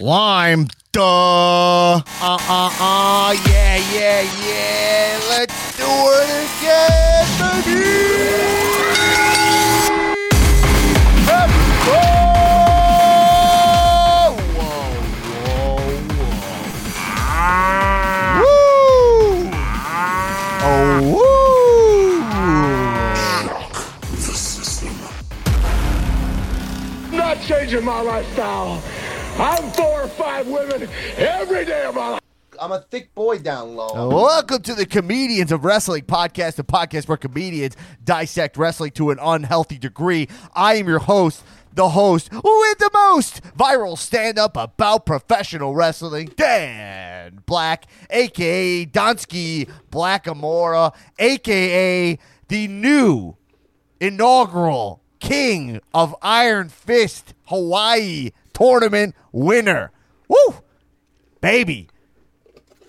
Lime. Duh. Uh uh uh. Yeah, yeah, yeah. Let's do it again, baby. Whoa, whoa, whoa. Woo! Oh, woo! not changing my lifestyle. I'm four or five women every day of my life. I'm a thick boy down low. Welcome to the Comedians of Wrestling podcast, a podcast where comedians dissect wrestling to an unhealthy degree. I am your host, the host with the most viral stand up about professional wrestling, Dan Black, aka Donsky Blackamora, aka the new inaugural King of Iron Fist Hawaii tournament winner. Woo! Baby.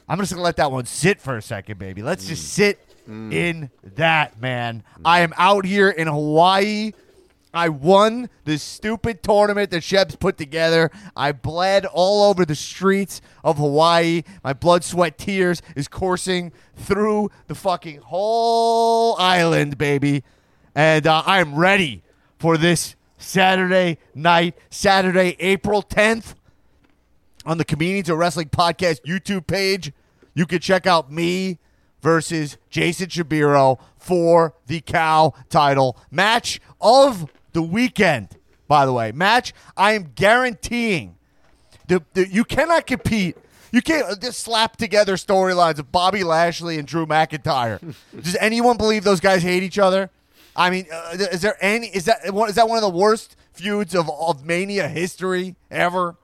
I'm just gonna let that one sit for a second, baby. Let's just mm. sit mm. in that, man. Mm. I am out here in Hawaii. I won this stupid tournament that Sheb's put together. I bled all over the streets of Hawaii. My blood, sweat, tears is coursing through the fucking whole island, baby. And uh, I am ready for this Saturday night, Saturday, April 10th on the Comedians of Wrestling Podcast YouTube page. You can check out me versus Jason Shabiro for the cow title match of the weekend. By the way, match I am guaranteeing the, the you cannot compete. You can't uh, just slap together storylines of Bobby Lashley and Drew McIntyre. Does anyone believe those guys hate each other? I mean, uh, is there any? Is that one? That one of the worst feuds of, of Mania history ever?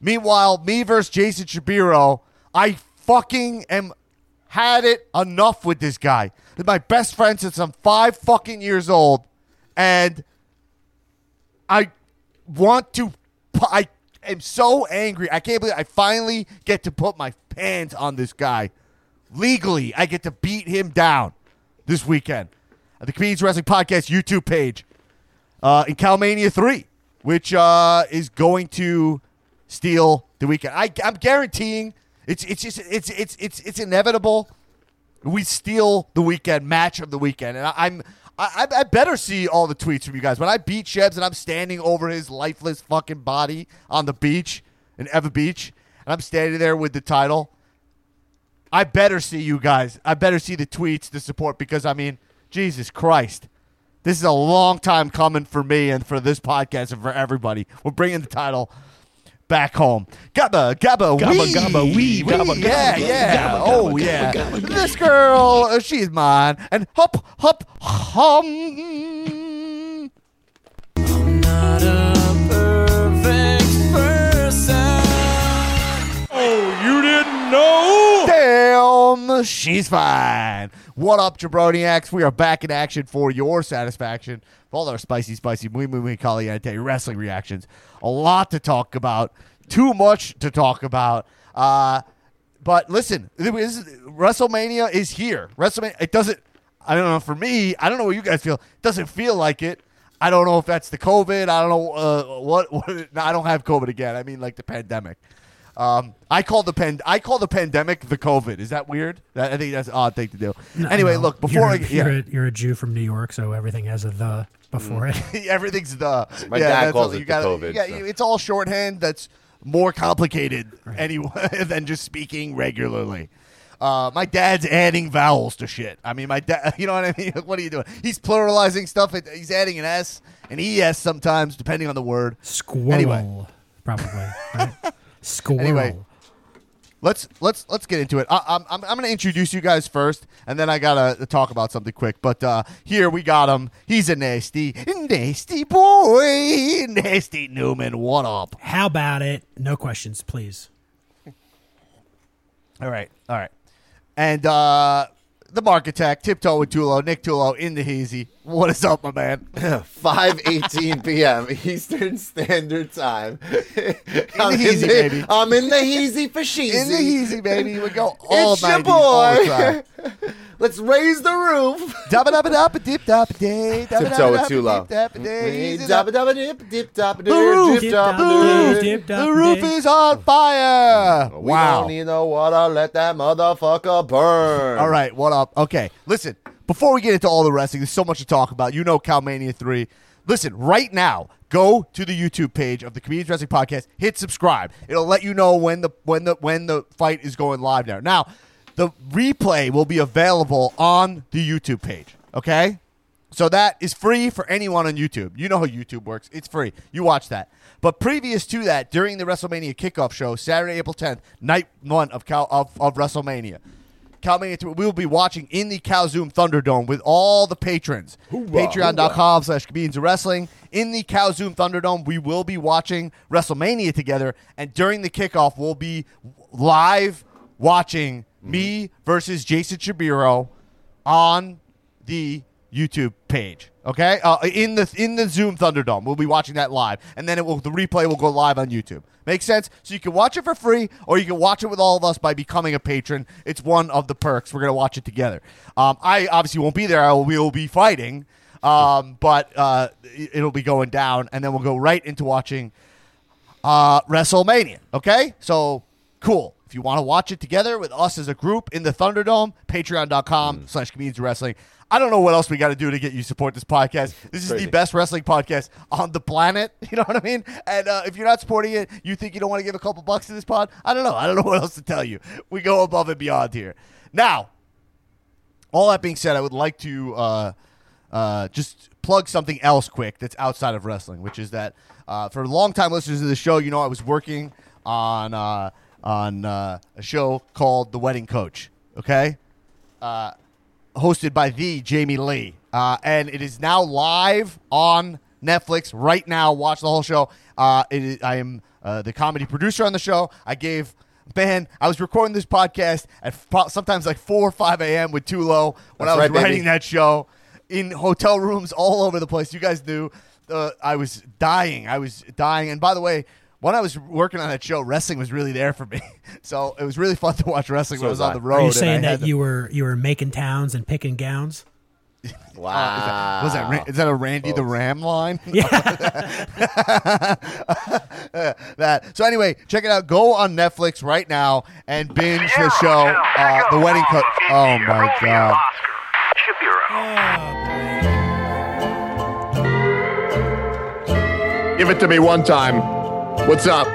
Meanwhile, me versus Jason Shapiro, I fucking am had it enough with this guy. He's my best friend since I'm five fucking years old, and I want to. I am so angry. I can't believe I finally get to put my hands on this guy legally. I get to beat him down this weekend at the Comedians Wrestling Podcast YouTube page uh, in Calmania 3, which uh, is going to steal the weekend. I, I'm guaranteeing it's it's just it's it's it's it's inevitable. We steal the weekend match of the weekend, and I, I'm I, I better see all the tweets from you guys when I beat Shebs and I'm standing over his lifeless fucking body on the beach in Ewa Beach, and I'm standing there with the title. I better see you guys. I better see the tweets to support because I mean, Jesus Christ. This is a long time coming for me and for this podcast and for everybody. We're bringing the title back home. Gabba, gabba, Gabba, wee, gabba, wee, gabba, yeah, gabba, yeah. gabba, oh, gabba, yeah. gabba, gabba. This girl, uh, she's mine. And hop, hop, hum. Oh, you didn't know? Damn, she's fine. What up, Jabroniacs? We are back in action for your satisfaction. All our spicy, spicy, muy, muy, muy caliente wrestling reactions. A lot to talk about. Too much to talk about. Uh, but listen, is- WrestleMania is here. WrestleMania, it doesn't, I don't know, for me, I don't know what you guys feel. It doesn't feel like it. I don't know if that's the COVID. I don't know uh, what, what. I don't have COVID again. I mean, like the pandemic. Um, I call the pen. I call the pandemic the COVID. Is that weird? That, I think that's an odd thing to do. No, anyway, no. look before you're, I a- yeah, you're, a, you're a Jew from New York, so everything has a the before it. everything's the. My yeah, dad calls all- it you gotta- COVID, you got- so. It's all shorthand. That's more complicated anyway than just speaking regularly. Uh, my dad's adding vowels to shit. I mean, my dad. You know what I mean? What are you doing? He's pluralizing stuff. He's adding an s and es sometimes, depending on the word. Squirrel, Anyway. probably. Right? Squirrel. Anyway. let's let's let's get into it. I, I'm I'm, I'm going to introduce you guys first, and then I gotta talk about something quick. But uh, here we got him. He's a nasty, nasty boy, nasty Newman. What up? How about it? No questions, please. All right, all right, and uh, the Marketech, Tiptoe with Tulo, Nick Tulo in the hazy. What is up, my man? 5:18 p.m. Eastern Standard Time. I'm heezy, the, baby. I'm in the heezy for sheezy. In the hazy, baby. We go all It's your 90s, all the time. boy. Let's raise the roof. Dabba dabba dabba dip dabba day. dabba Tiptoe dabba it too dabba low. dip dabba day. Easy Dabba dabba. dabba dip dip dabba The roof, dip dip dabba dabba dip. dip. The roof is on fire. We Wow. don't need no water. Let that motherfucker burn. All right, what up? Okay, listen. Before we get into all the wrestling, there's so much to talk about. You know, Calmania three. Listen, right now, go to the YouTube page of the Comedians Wrestling Podcast. Hit subscribe. It'll let you know when the when the when the fight is going live. now. now, the replay will be available on the YouTube page. Okay, so that is free for anyone on YouTube. You know how YouTube works. It's free. You watch that. But previous to that, during the WrestleMania kickoff show, Saturday, April 10th, night one of Cal- of, of WrestleMania. Calmania 3, we will be watching in the Calzoom Thunderdome with all the patrons. Patreon.com slash comedians of wrestling. In the Calzoom Thunderdome, we will be watching WrestleMania together. And during the kickoff, we'll be live watching mm-hmm. me versus Jason Shabiro on the YouTube page. Okay, uh, in the in the Zoom Thunderdome, we'll be watching that live, and then it will the replay will go live on YouTube. Makes sense. So you can watch it for free, or you can watch it with all of us by becoming a patron. It's one of the perks. We're gonna watch it together. Um, I obviously won't be there. I will, we will be fighting, um, but uh, it- it'll be going down, and then we'll go right into watching uh, WrestleMania. Okay, so cool. If you want to watch it together with us as a group in the Thunderdome, patreon.com slash comedians wrestling. I don't know what else we got to do to get you to support this podcast. This is Crazy. the best wrestling podcast on the planet. You know what I mean? And uh, if you're not supporting it, you think you don't want to give a couple bucks to this pod? I don't know. I don't know what else to tell you. We go above and beyond here. Now, all that being said, I would like to uh, uh, just plug something else quick that's outside of wrestling, which is that uh, for long-time listeners of the show, you know I was working on uh, on uh, a show called The Wedding Coach. Okay, uh, hosted by the Jamie Lee, uh, and it is now live on Netflix right now. Watch the whole show. Uh, it is, I am uh, the comedy producer on the show. I gave. Man, I was recording this podcast at pro- sometimes like 4 or 5 a.m. with Tulo when That's I was right, baby. writing that show in hotel rooms all over the place. You guys knew uh, I was dying. I was dying. And by the way, when I was working on that show, wrestling was really there for me. So it was really fun to watch wrestling when I was on the road. Are you and saying that to- you were you were making towns and picking gowns? Wow. Uh, is that, was that Ra- is that a Randy the Ram line? Yeah. that. So anyway, check it out. Go on Netflix right now and binge the show, uh, The Wedding Coach. Oh my god. Give it to me one time. What's up?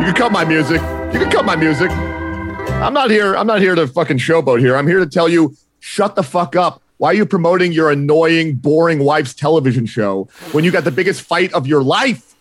You can cut my music. You can cut my music. I'm not here. I'm not here to fucking showboat here. I'm here to tell you, shut the fuck up. Why are you promoting your annoying, boring wife's television show when you got the biggest fight of your life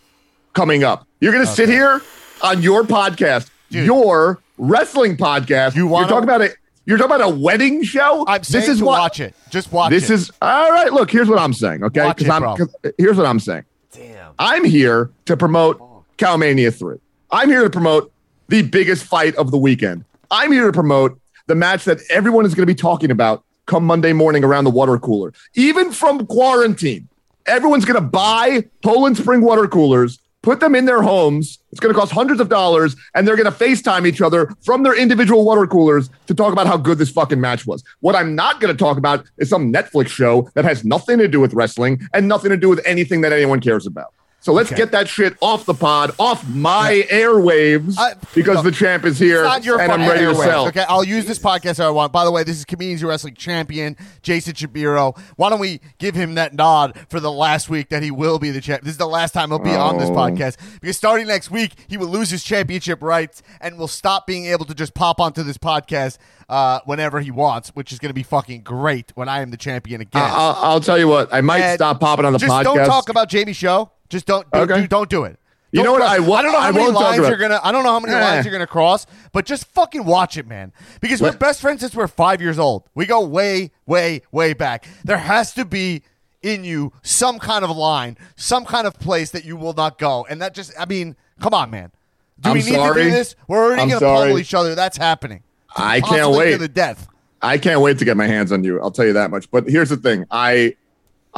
coming up? You're gonna sit here on your podcast, Dude. your wrestling podcast. You wanna- You're talking about it. You're talking about a wedding show. I'm saying this is to what, watch it. Just watch This it. is all right. Look, here's what I'm saying. Okay, Watch it, I'm bro. 'cause here's what I'm saying. Damn. I'm here to promote Calmania 3. I'm here to promote the biggest fight of the weekend. I'm here to promote the match that everyone is going to be talking about come Monday morning around the water cooler. Even from quarantine, everyone's going to buy Poland Spring water coolers, put them in their homes. It's going to cost hundreds of dollars, and they're going to FaceTime each other from their individual water coolers to talk about how good this fucking match was. What I'm not going to talk about is some Netflix show that has nothing to do with wrestling and nothing to do with anything that anyone cares about. So let's Okay. get that shit off the pod, off my airwaves, I- because no, the champ is here It's not your and I'm ready to sell. Okay, I'll use this podcast how I want. By the way, this is Comedians Wrestling Champion Jason Shabiro. Why don't we give him that nod for the last week that he will be the champ? This is the last time he'll be on this Oh. podcast because starting next week he will lose his championship rights and will stop being able to just pop onto this podcast uh, whenever he wants, which is going to be fucking great when I am the champion again. I- I'll, I'll tell you what, I might And stop popping on the just podcast. don't talk about Jamie Show. Just don't. Don't, Okay. do, don't do it. You know Don't what? cross- I won't- don't know how I many lines you're gonna. I don't know how many Eh. lines you're gonna cross, but just fucking watch it, man. Because we're best friends since we're five years old. We go way, way, way back. There has to be in you some kind of line, some kind of place that you will not go, and that just. I mean, come on, man. Do I'm we need to sorry. do this? We're already I'm gonna sorry. pummel each other. That's happening. I can't wait. to the death. I can't wait to get my hands on you. I'll tell you that much. But here's the thing. I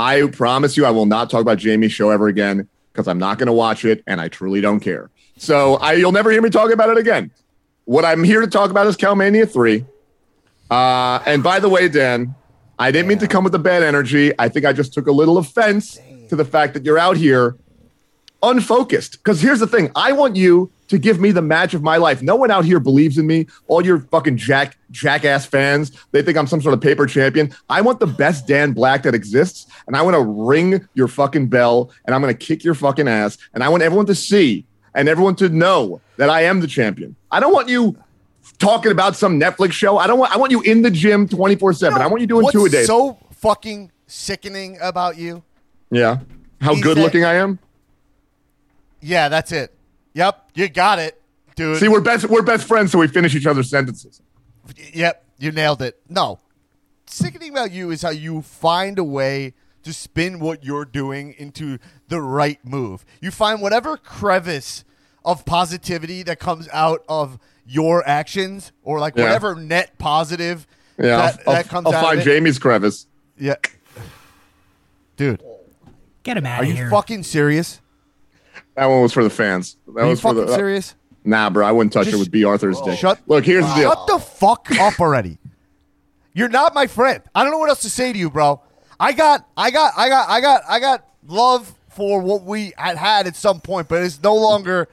I promise you I will not talk about Jamie's show ever again because I'm not going to watch it and I truly don't care. So I you'll never hear me talk about it again. What I'm here to talk about is Calmania 3. Uh, and by the way, Dan, I didn't mean to come with the bad energy. I think I just took a little offense to the fact that you're out here unfocused. Because here's the thing I want you to give me the match of my life. No one out here believes in me. All your fucking jack jackass fans, they think I'm some sort of paper champion. I want the best Dan Black that exists, and I want to ring your fucking bell, and I'm going to kick your fucking ass, and I want everyone to see and everyone to know that I am the champion. I don't want you talking about some Netflix show. I don't want. I want you in the gym 24 seven. I want you doing two a day. so fucking sickening about you? yeah. How good looking I am. Yeah, that's it. Yep, you got it, dude. See, we're best. We're best friends, so we finish each other's sentences. Yep, you nailed it. No. Sickening about you is how you find a way to spin what you're doing into the right move. You find whatever crevice of positivity that comes out of your actions or like Yeah. whatever net positive Yeah, that, I'll, that comes I'll out find of it. Jamie's crevice. Yeah. Dude, Get him out are of you here. fucking serious? That one was for the fans. That Are you for fucking the. serious? Nah, bro, I wouldn't touch Just- it with Bea Arthur's dick. Shut- Look, here's the deal. Shut the fuck up already. You're not my friend. I don't know what else to say to you, bro. I got, I got, I got, I got, I got love for what we had had at some point, but it's no longer.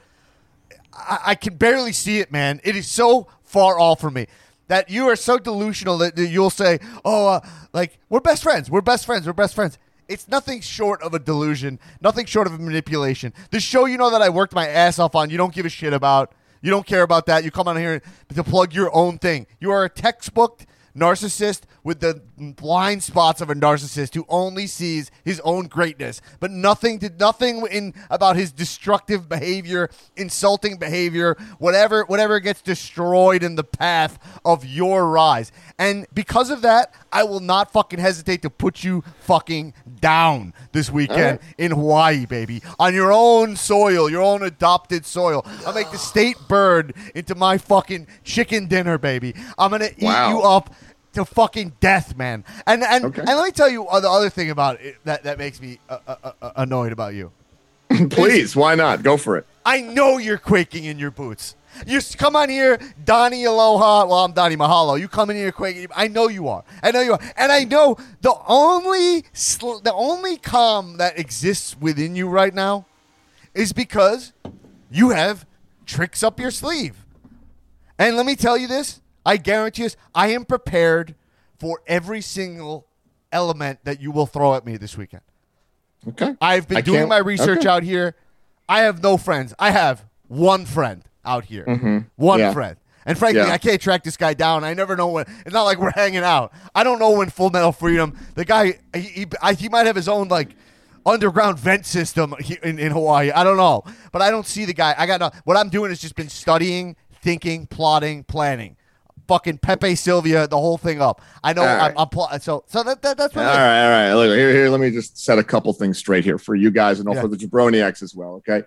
I, I can barely see it, man. It is so far off from me that you are so delusional that, that you'll say, "Oh, uh, like we're best friends. We're best friends. We're best friends." It's nothing short of a delusion. Nothing short of a manipulation. The show you know that I worked my ass off on, you don't give a shit about. You don't care about that. You come on here to plug your own thing. You are a textbook narcissist with the blind spots of a narcissist who only sees his own greatness, but nothing to nothing in about his destructive behavior, insulting behavior, whatever whatever gets destroyed in the path of your rise. And because of that, I will not fucking hesitate to put you fucking down this weekend in Hawaii, baby, on your own soil, your own adopted soil. I'll make the state bird into my fucking chicken dinner, baby. I'm gonna eat Wow. you up to fucking death, man. And and Okay. and let me tell you uh, the other thing about it that that makes me uh, uh, uh, annoyed about you. Please, why not? Go for it. I know you're quaking in your boots. You come on here, Donnie Aloha. Well, I'm Donnie Mahalo. You come in here quaking. I know you are. I know you are. And I know the only sl- the only calm that exists within you right now is because you have tricks up your sleeve. And let me tell you this: I guarantee you, I am prepared for every single element that you will throw at me this weekend. Okay. I've been I doing my research okay. out here. I have no friends. I have one friend out here. One Mm-hmm. Yeah. friend. And frankly, Yeah. I can't track this guy down. I never know when. It's not like we're hanging out. I don't know when Full Metal Freedom. The guy, he he, I, he might have his own like underground vent system in, in Hawaii. I don't know, but I don't see the guy. I got no, what I'm doing is just been studying, thinking, plotting, planning. Fucking Pepe Sylvia, the whole thing up. I know All I'm, right. I'm plotting. So, so that, that that's All what. is. right, all right. Look, here, here. Let me just set a couple things straight here for you guys and all Yeah. for the Jabroniacs as well. Okay.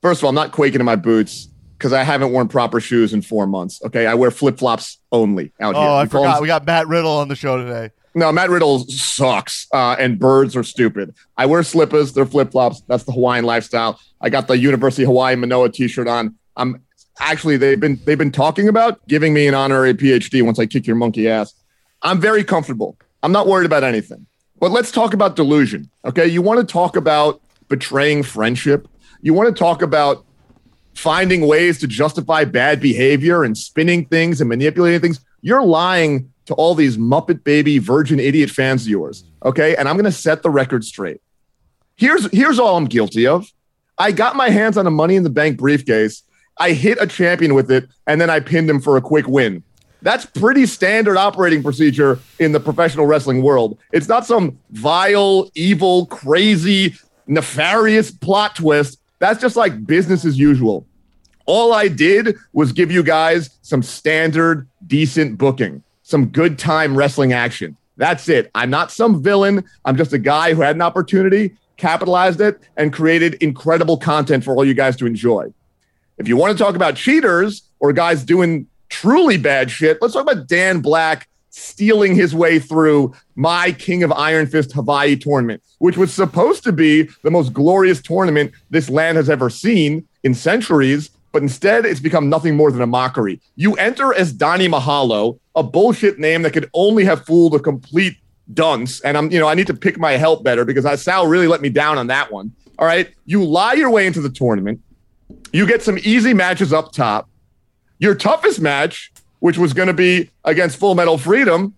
First of all, I'm not quaking in my boots because I haven't worn proper shoes in four months. Okay, I wear flip flops only out here. Oh, I forgot. them- We got Matt Riddle on the show today. No, Matt Riddle sucks, uh, and birds are stupid. I wear slippers; they're flip flops. That's the Hawaiian lifestyle. I got the University of Hawaii Manoa T-shirt on. I'm actually they've been they've been talking about giving me an honorary PhD once I kick your monkey ass. I'm very comfortable. I'm not worried about anything. But let's talk about delusion. Okay, you want to talk about betraying friendship. You want to talk about finding ways to justify bad behavior and spinning things and manipulating things. You're lying to all these Muppet Baby Virgin Idiot fans of yours. Okay. And I'm going to set the record straight. Here's, here's all I'm guilty of. I got my hands on a money in the bank briefcase. I hit a champion with it, and then I pinned him for a quick win. That's pretty standard operating procedure in the professional wrestling world. It's not some vile, evil, crazy, nefarious plot twist. That's just like business as usual. All I did was give you guys some standard, decent booking, some good time wrestling action. That's it. I'm not some villain. I'm just a guy who had an opportunity, capitalized it, and created incredible content for all you guys to enjoy. If you want to talk about cheaters or guys doing truly bad shit, let's talk about Dan Black stealing his way through my King of Iron Fist Hawaii tournament, which was supposed to be the most glorious tournament this land has ever seen in centuries. but instead it's become nothing more than a mockery. You enter as Donnie Mahalo, a bullshit name that could only have fooled a complete dunce. And I'm, you know, I need to pick my help better because Sal really let me down on that one. All right. You lie your way into the tournament. You get some easy matches up top. Your toughest match, which was going to be against Full Metal Freedom,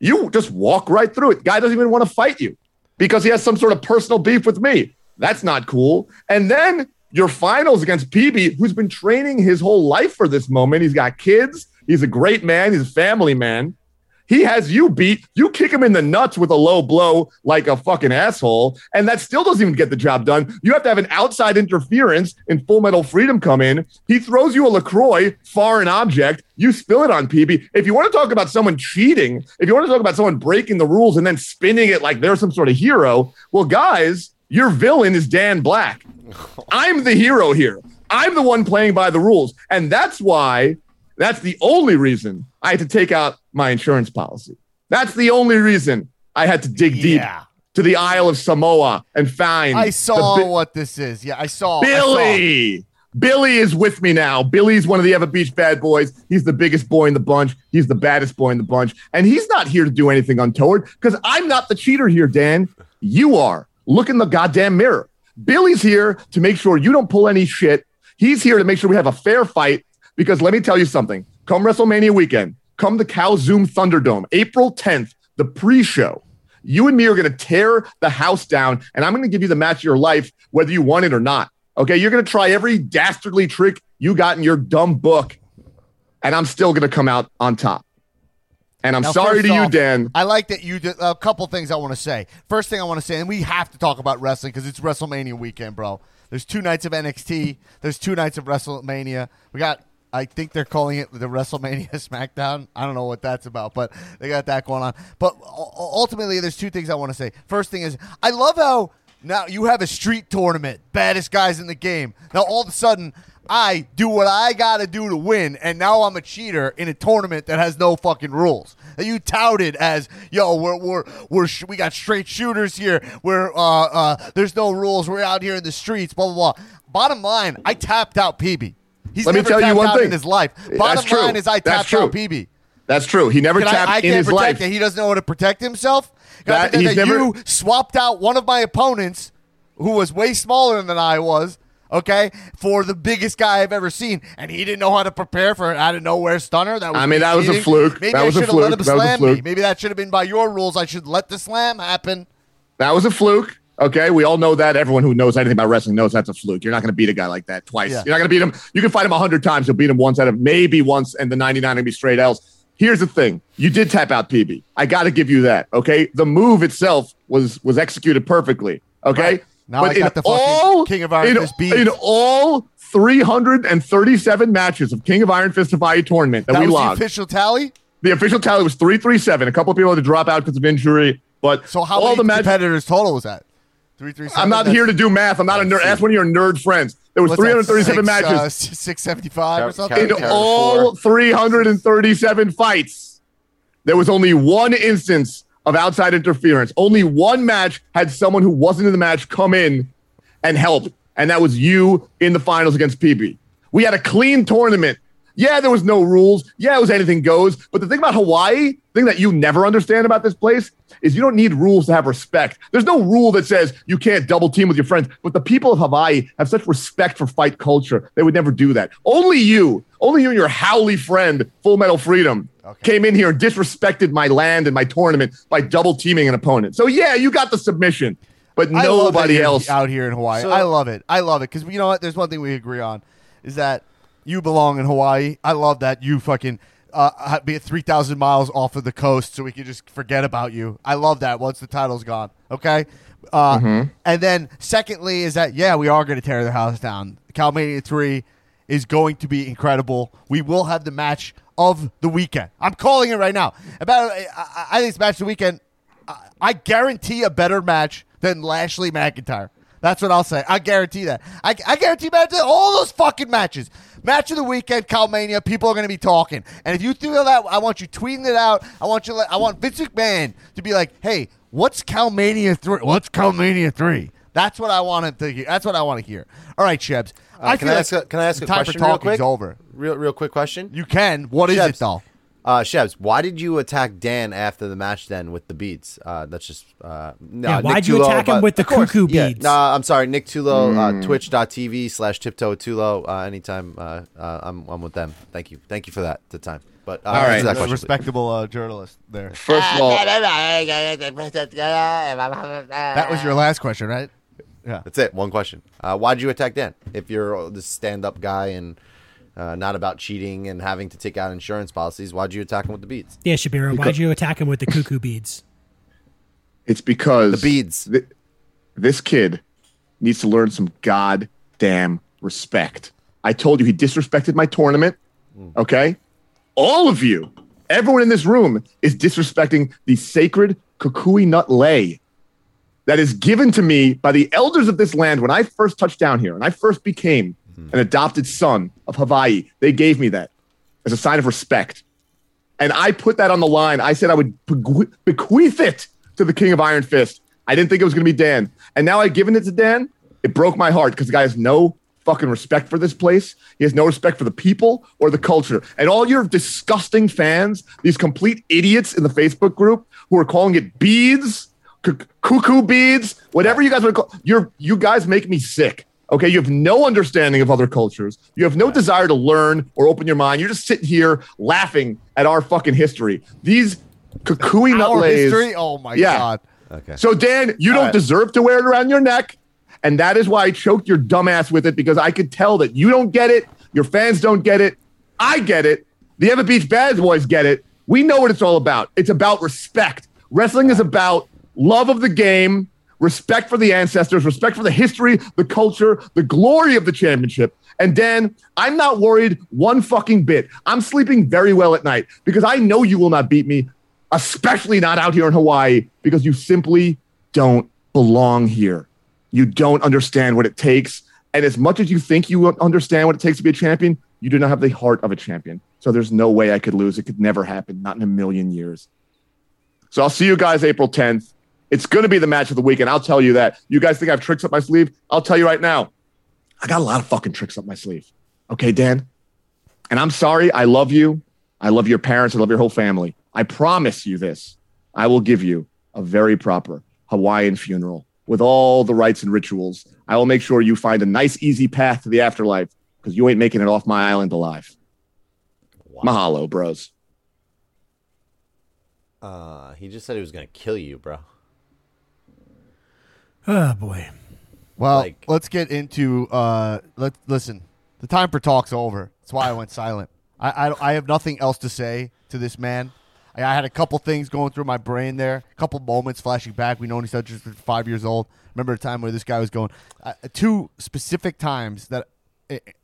you just walk right through it. Guy doesn't even want to fight you because he has some sort of personal beef with me. That's not cool. And then your finals against PB, who's been training his whole life for this moment. He's got kids. He's a great man. He's a family man. He has you beat. You kick him in the nuts with a low blow like a fucking asshole, and that still doesn't even get the job done. You have to have an outside interference in Full Metal Freedom come in. He throws you a Lacroix, foreign object. You spill it on PB. If you want to talk about someone cheating, if you want to talk about someone breaking the rules and then spinning it like they're some sort of hero, well, guys, your villain is Dan Black. I'm the hero here. I'm the one playing by the rules, and that's why. That's the only reason I had to take out my insurance policy. That's the only reason I had to dig deep Yeah. to the Isle of Samoa and find. I saw bi- what this is. Yeah, I saw. I Billy. Billy is with me now. Billy's one of the Ewa Beach bad boys. He's the biggest boy in the bunch. He's the baddest boy in the bunch. And he's not here to do anything untoward because I'm not the cheater here, Dan. You are. Look in the goddamn mirror. Billy's here to make sure you don't pull any shit. He's here to make sure we have a fair fight because let me tell you something. Come WrestleMania weekend, come the Cal Zoom Thunderdome, April 10th, the pre show. You and me are going to tear the house down, and I'm going to give you the match of your life, whether you want it or not. Okay, you're going to try every dastardly trick you got in your dumb book, and I'm still going to come out on top. And I'm Now, sorry to you, Dan. I like that you did a couple things I want to say. First thing I want to say, and we have to talk about wrestling because it's WrestleMania weekend, bro. There's two nights of NXT. There's two nights of WrestleMania. We got, I think they're calling it the WrestleMania SmackDown. I don't know what that's about, but they got that going on. But ultimately, there's two things I want to say. First thing is, I love how now you have a street tournament, baddest guys in the game. Now all of a sudden, I do what I got to do to win, and now I'm a cheater in a tournament that has no fucking rules. That you touted as, yo, we're we're we're sh- we got straight shooters here. We're uh uh, there's no rules. We're out here in the streets. Blah blah blah. Bottom line, I tapped out PB. He's Let me tell you one out thing. in his life. That's true. line is I tapped out PB. That's true. He never Can tapped I, I in can't his protect life. it. He doesn't know how to protect himself. That- that never- you swapped out one of my opponents, who was way smaller than I was, okay, for the biggest guy I've ever seen, and he didn't know how to prepare for it out of nowhere stunner. That was I mean, that was a fluke. Maybe That I was a should have let him That slam me. Maybe that should have been by your rules. I should let the slam happen. That was a fluke. Okay, we all know that. Everyone who knows anything about wrestling knows that's a fluke. You're not going to beat a guy like that twice. Yeah. You're not going to beat him. You can fight him a hundred times. You'll beat him once out of maybe once, and the 99 going to be straight L's. Here's the thing: you did tap out PB. I got to give you that. Okay, the move itself was was executed perfectly. Okay, Right. Now I in got the fucking King of Iron in, Fist beat. in all 337 matches of King of Iron Fist Hawaii tournament that, That we was the official tally. the official tally was 337. A couple of people had to drop out because of injury, but So how all many the matches. competitors total was that? Three three seven. I'm not here to do math. I'm not a nerd. Ask one of your nerd friends. There was 337 matches Uh, six seventy five or something. in all 337 fights. There was only one instance of outside interference. Only one match had someone who wasn't in the match come in and help, and that was you in the finals against PB. We had a clean tournament. Yeah, there was no rules. Yeah, it was anything goes. But the thing about Hawaii, the thing that you never understand about this place is you don't need rules to have respect. There's no rule that says you can't double team with your friends. But the people of Hawaii have such respect for fight culture. They would never do that. Only you, only you and your haole friend, Full Metal Freedom, came in here and disrespected my land and my tournament by double teaming an opponent. So yeah, you got the submission, but I love that nobody else. out here in Hawaii. So- I love it. I love it because you know what? There's one thing we agree on is that you belong in Hawaii. I love that you fucking uh, be three thousand miles off of the coast, so we can just forget about you. I love that. Once the title's gone, okay. Uh, Mm-hmm. And then secondly is that yeah, we are going to tear the house down. Calmania three is going to be incredible. We will have the match of the weekend. I'm calling it right now. About I, I- think it's match of the weekend. I- I guarantee a better match than Lashley McIntyre. That's what I'll say. I guarantee that. I, I guarantee all those fucking matches. Match of the weekend, Calmania. People are going to be talking, and if you feel that, I want you tweeting it out. I want you. I want Vince McMahon to be like, "Hey, what's Calmania three? What's Calmania three? That's what I want to hear. That's what I want to hear. All right, Shebs. Uh, I can I like ask a, can I ask a time question for real quick? over. Real real quick question. You can. What is Shebs. it though? Uh, Shebs, why did you attack Dan after the match then with the beads? Uh, that's just uh, no. Yeah, why'd you attack him with the Of course, cuckoo yeah, beads? No, I'm sorry, Nick Tulo, uh, Twitch.tv slash Tiptoe Tulo. Uh, anytime, uh, uh, I'm I'm with them. Thank you, thank you for that. The time, but uh, All right. answer that A question, respectable uh, journalist there. First of all, That was your last question, right? Yeah. That's it. One question. Uh, why did you attack Dan? If you're this stand-up guy and uh, not about cheating and having to take out insurance policies, why'd you attack him with the beads? Yeah, Shabira, why'd you attack him with the cuckoo beads? it's because The beads. thi- this kid needs to learn some goddamn respect. I told you he disrespected my tournament. Okay, all of you, everyone in this room is disrespecting the sacred kukui nut lei that is given to me by the elders of this land when I first touched down here and I first became an adopted son of Hawaii. They gave me that as a sign of respect. And I put that on the line. I said I would bequeath it to the King of Iron Fist. I didn't think it was going to be Dan. And now I've given it to Dan. It broke my heart because the guy has no fucking respect for this place. He has no respect for the people or the culture. And all your disgusting fans, these complete idiots in the Facebook group who are calling it beads, cu- cuckoo beads, whatever you guys want to call you're you guys make me sick. Okay, you have no understanding of other cultures. You have no desire to learn or open your mind. You're just sitting here laughing at our fucking history. These kukui nut Our leis. history? Oh my Yeah. god. Okay. So Dan, you don't right. deserve to wear it around your neck, and that is why I choked your dumbass with it because I could tell that you don't get it, your fans don't get it, I get it, the Ewa Beach Bad Boys get it. We know what it's all about. It's about respect. Wrestling is about love of the game, respect for the ancestors, respect for the history, the culture, the glory of the championship. And Dan, I'm not worried one fucking bit. I'm sleeping very well at night because I know you will not beat me, especially not out here in Hawaii, because you simply don't belong here. You don't understand what it takes. And as much as you think you understand what it takes to be a champion, you do not have the heart of a champion. So there's no way I could lose. It could never happen, not in a million years. So I'll see you guys April 10th. It's going to be the match of the weekend. I'll tell you that. You guys think I have tricks up my sleeve? I'll tell you right now. I got a lot of fucking tricks up my sleeve. Okay, Dan? And I'm sorry. I love you. I love your parents. I love your whole family. I promise you this. I will give you a very proper Hawaiian funeral with all the rites and rituals. I will make sure you find a nice, easy path to the afterlife because you ain't making it off my island alive. Mahalo, bros. Uh, he just said he was gonna kill you, bro. Oh boy. Well, Like- let's get into. Uh, let listen. The time for talk's over. That's why I went silent. I, I I have nothing else to say to this man. I, I had a couple things going through my brain there, a couple moments flashing back. We know he's just five years old. Remember a time where this guy was going. Uh, two specific times that it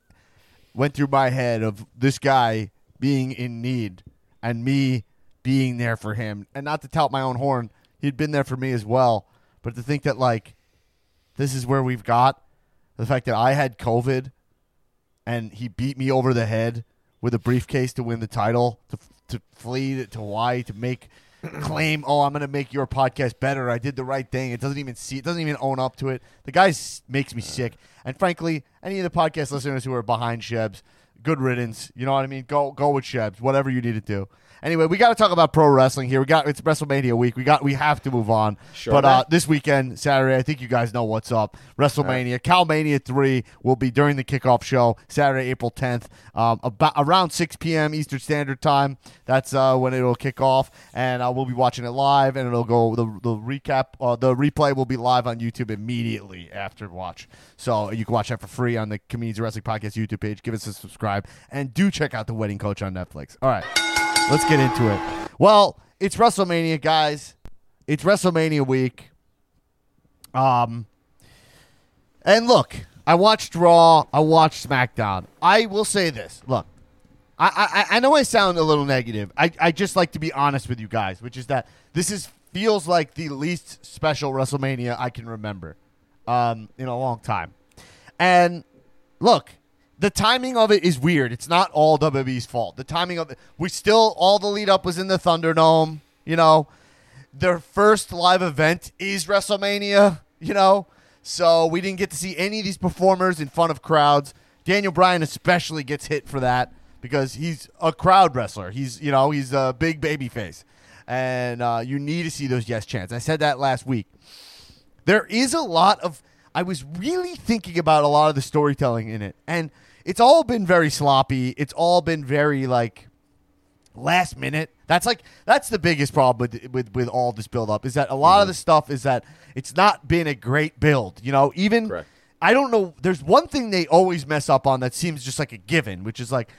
went through my head of this guy being in need and me being there for him. And not to tout my own horn, he'd been there for me as well. But to think that like this is where we've got the fact that I had COVID and he beat me over the head with a briefcase to win the title to to flee to Hawaii to make claim oh I'm going to make your podcast better. I did the right thing. It doesn't even see it doesn't even own up to it. The guy makes me sick. And frankly any of the podcast listeners who are behind Shebs good riddance. You know what I mean? Go go with Shebs whatever you need to do anyway we got to talk about pro wrestling here we got it's WrestleMania week we got we have to move on Sure, but uh, this weekend, Saturday, I think you guys know what's up. WrestleMania, Calmania 3 will be during the kickoff show, Saturday, April 10th, um, about around 6 p.m. Eastern Standard Time. That's uh, when it'll kick off, and uh, we'll be watching it live, and it'll go, the, the recap, uh, the replay will be live on YouTube immediately after watch. So you can watch that for free on the Comedians Wrestling Podcast YouTube page. Give us a subscribe, and do check out The Wedding Coach on Netflix. All right, let's get into it. Well, it's WrestleMania, guys. It's WrestleMania week. Um, and look, I watched Raw. I watched SmackDown. I will say this. Look, I I, I know I sound a little negative. I, I just like to be honest with you guys, which is that this is feels like the least special WrestleMania I can remember, um, in a long time. And look, the timing of it is weird. It's not all WWE's fault. The timing of it, we still all the lead up was in the Thunderdome. You know, their first live event is WrestleMania, you know? So we didn't get to see any of these performers in front of crowds. Daniel Bryan especially gets hit for that because he's a crowd wrestler. He's you know he's a big baby face, and uh, you need to see those yes chants. I said that last week. There is a lot of. I was really thinking about a lot of the storytelling in it, and it's all been very sloppy. It's all been very like last minute. That's like that's the biggest problem with with with all this build up is that a lot of mm-hmm. the stuff is that it's not been a great build. You know, even Correct. I don't know. There's one thing they always mess up on that seems just like a given, which is like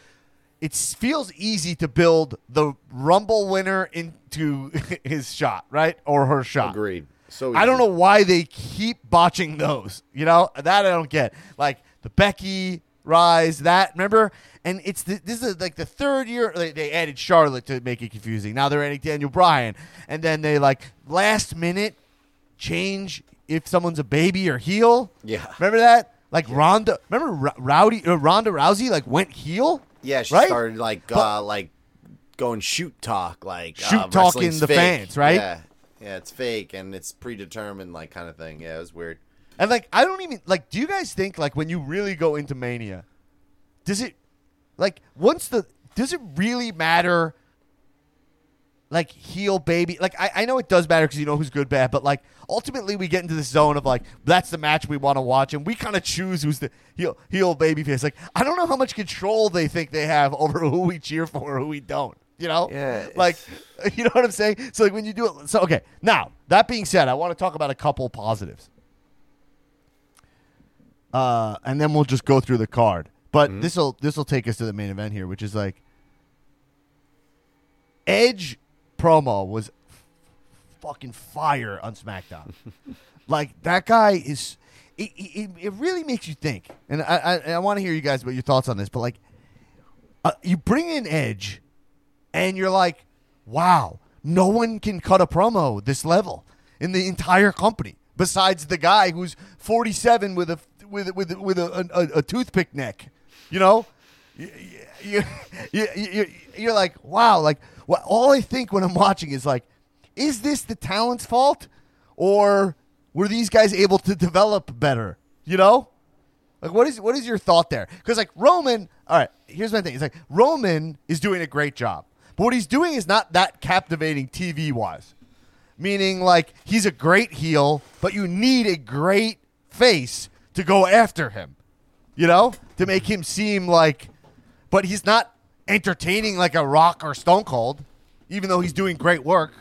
it feels easy to build the Rumble winner into his shot, right, or her shot. Agreed. So I don't know why they keep botching those. You know that I don't get. Like the Becky rise, that remember, and it's the, this is like the third year they, they added Charlotte to make it confusing. Now they're adding Daniel Bryan, and then they like last minute change if someone's a baby or heel. Yeah. remember that? Like Ronda, remember R- Rowdy uh, Ronda Rousey like went heel. Yeah, she right? started like But- uh, like going shoot talk, like Shoot uh, talking the fake. fans, right? Yeah, yeah, it's fake and it's predetermined, like kind of thing. Yeah, it was weird. And like, I don't even like. Do you guys think like when you really go into Mania, does it like once the does it really matter? Like heel baby, like I, I know it does matter because you know who's good bad, but like ultimately we get into this zone of like that's the match we want to watch, and we kind of choose who's the heel heel baby face. Like I don't know how much control they think they have over who we cheer for or who we don't. You know, Yeah, like you know what I'm saying. So like when you do it, so okay. Now that being said, I want to talk about a couple positives uh, and then we'll just go through the card. But this will this will take us to the main event here, which is like Edge promo was f- fucking fire on SmackDown. like that guy is. It, it, it really makes you think, and I I, I want to hear you guys about your thoughts on this. But like, uh, you bring in Edge, and you're like, wow, no one can cut a promo this level in the entire company besides the guy who's 47 with a with with with a, a, a toothpick neck, you know. You, you, you, you, you're like, wow, like what, all I think when I'm watching is like, is this the talent's fault, or were these guys able to develop better? You know, like, what is what is your thought there? Because like Roman, all right, here's my thing. It's like Roman is doing a great job, but what he's doing is not that captivating TV wise. Meaning, like he's a great heel, but you need a great face to go after him. You know, to make him seem like, but he's not entertaining like a Rock or Stone Cold, even though he's doing great work.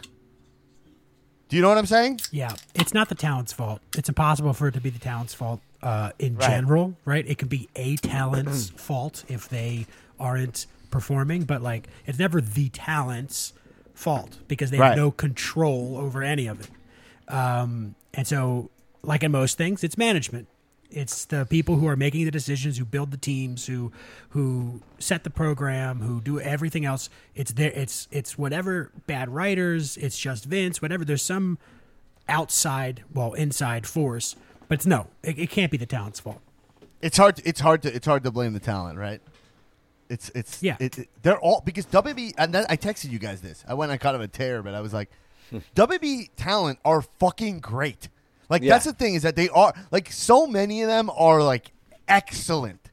Do you know what I'm saying? Yeah, it's not the talent's fault. It's impossible for it to be the talent's fault uh, in Right. general, right? It could be a talent's fault if they aren't performing, but like it's never the talent's fault because they Right. have no control over any of it. Um, and so, like in most things, it's management. It's the people who are making the decisions, who build the teams, who who set the program, who do everything else. It's there. It's it's whatever bad writers. It's just Vince. Whatever. There's some outside, well, inside force, but it's no. It, it can't be the talent's fault. It's hard. It's hard to. It's hard to blame the talent, right? It's it's Yeah. It, it- they're all because WWE. And then I texted you guys this. I went on kind of a tear, but I was like, WWE talent are fucking great. Like Yeah. that's the thing is that they are like so many of them are like excellent,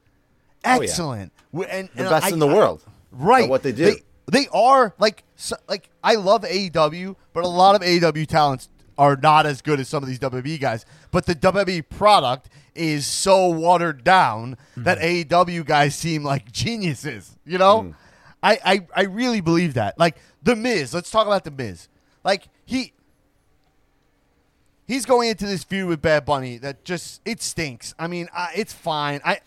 oh, yeah. excellent, W- and The best I- in the I- world. right? at what they do. They, they are like so, like I love AEW, but a lot of AEW talents are not as good as some of these WWE guys. But the WWE product is so watered down mm-hmm. that AEW guys seem like geniuses. You know, mm. I, I I really believe that. Like the Miz. Let's talk about the Miz. Like he. He's going into this feud with Bad Bunny that just it stinks. I mean, I, it's fine. I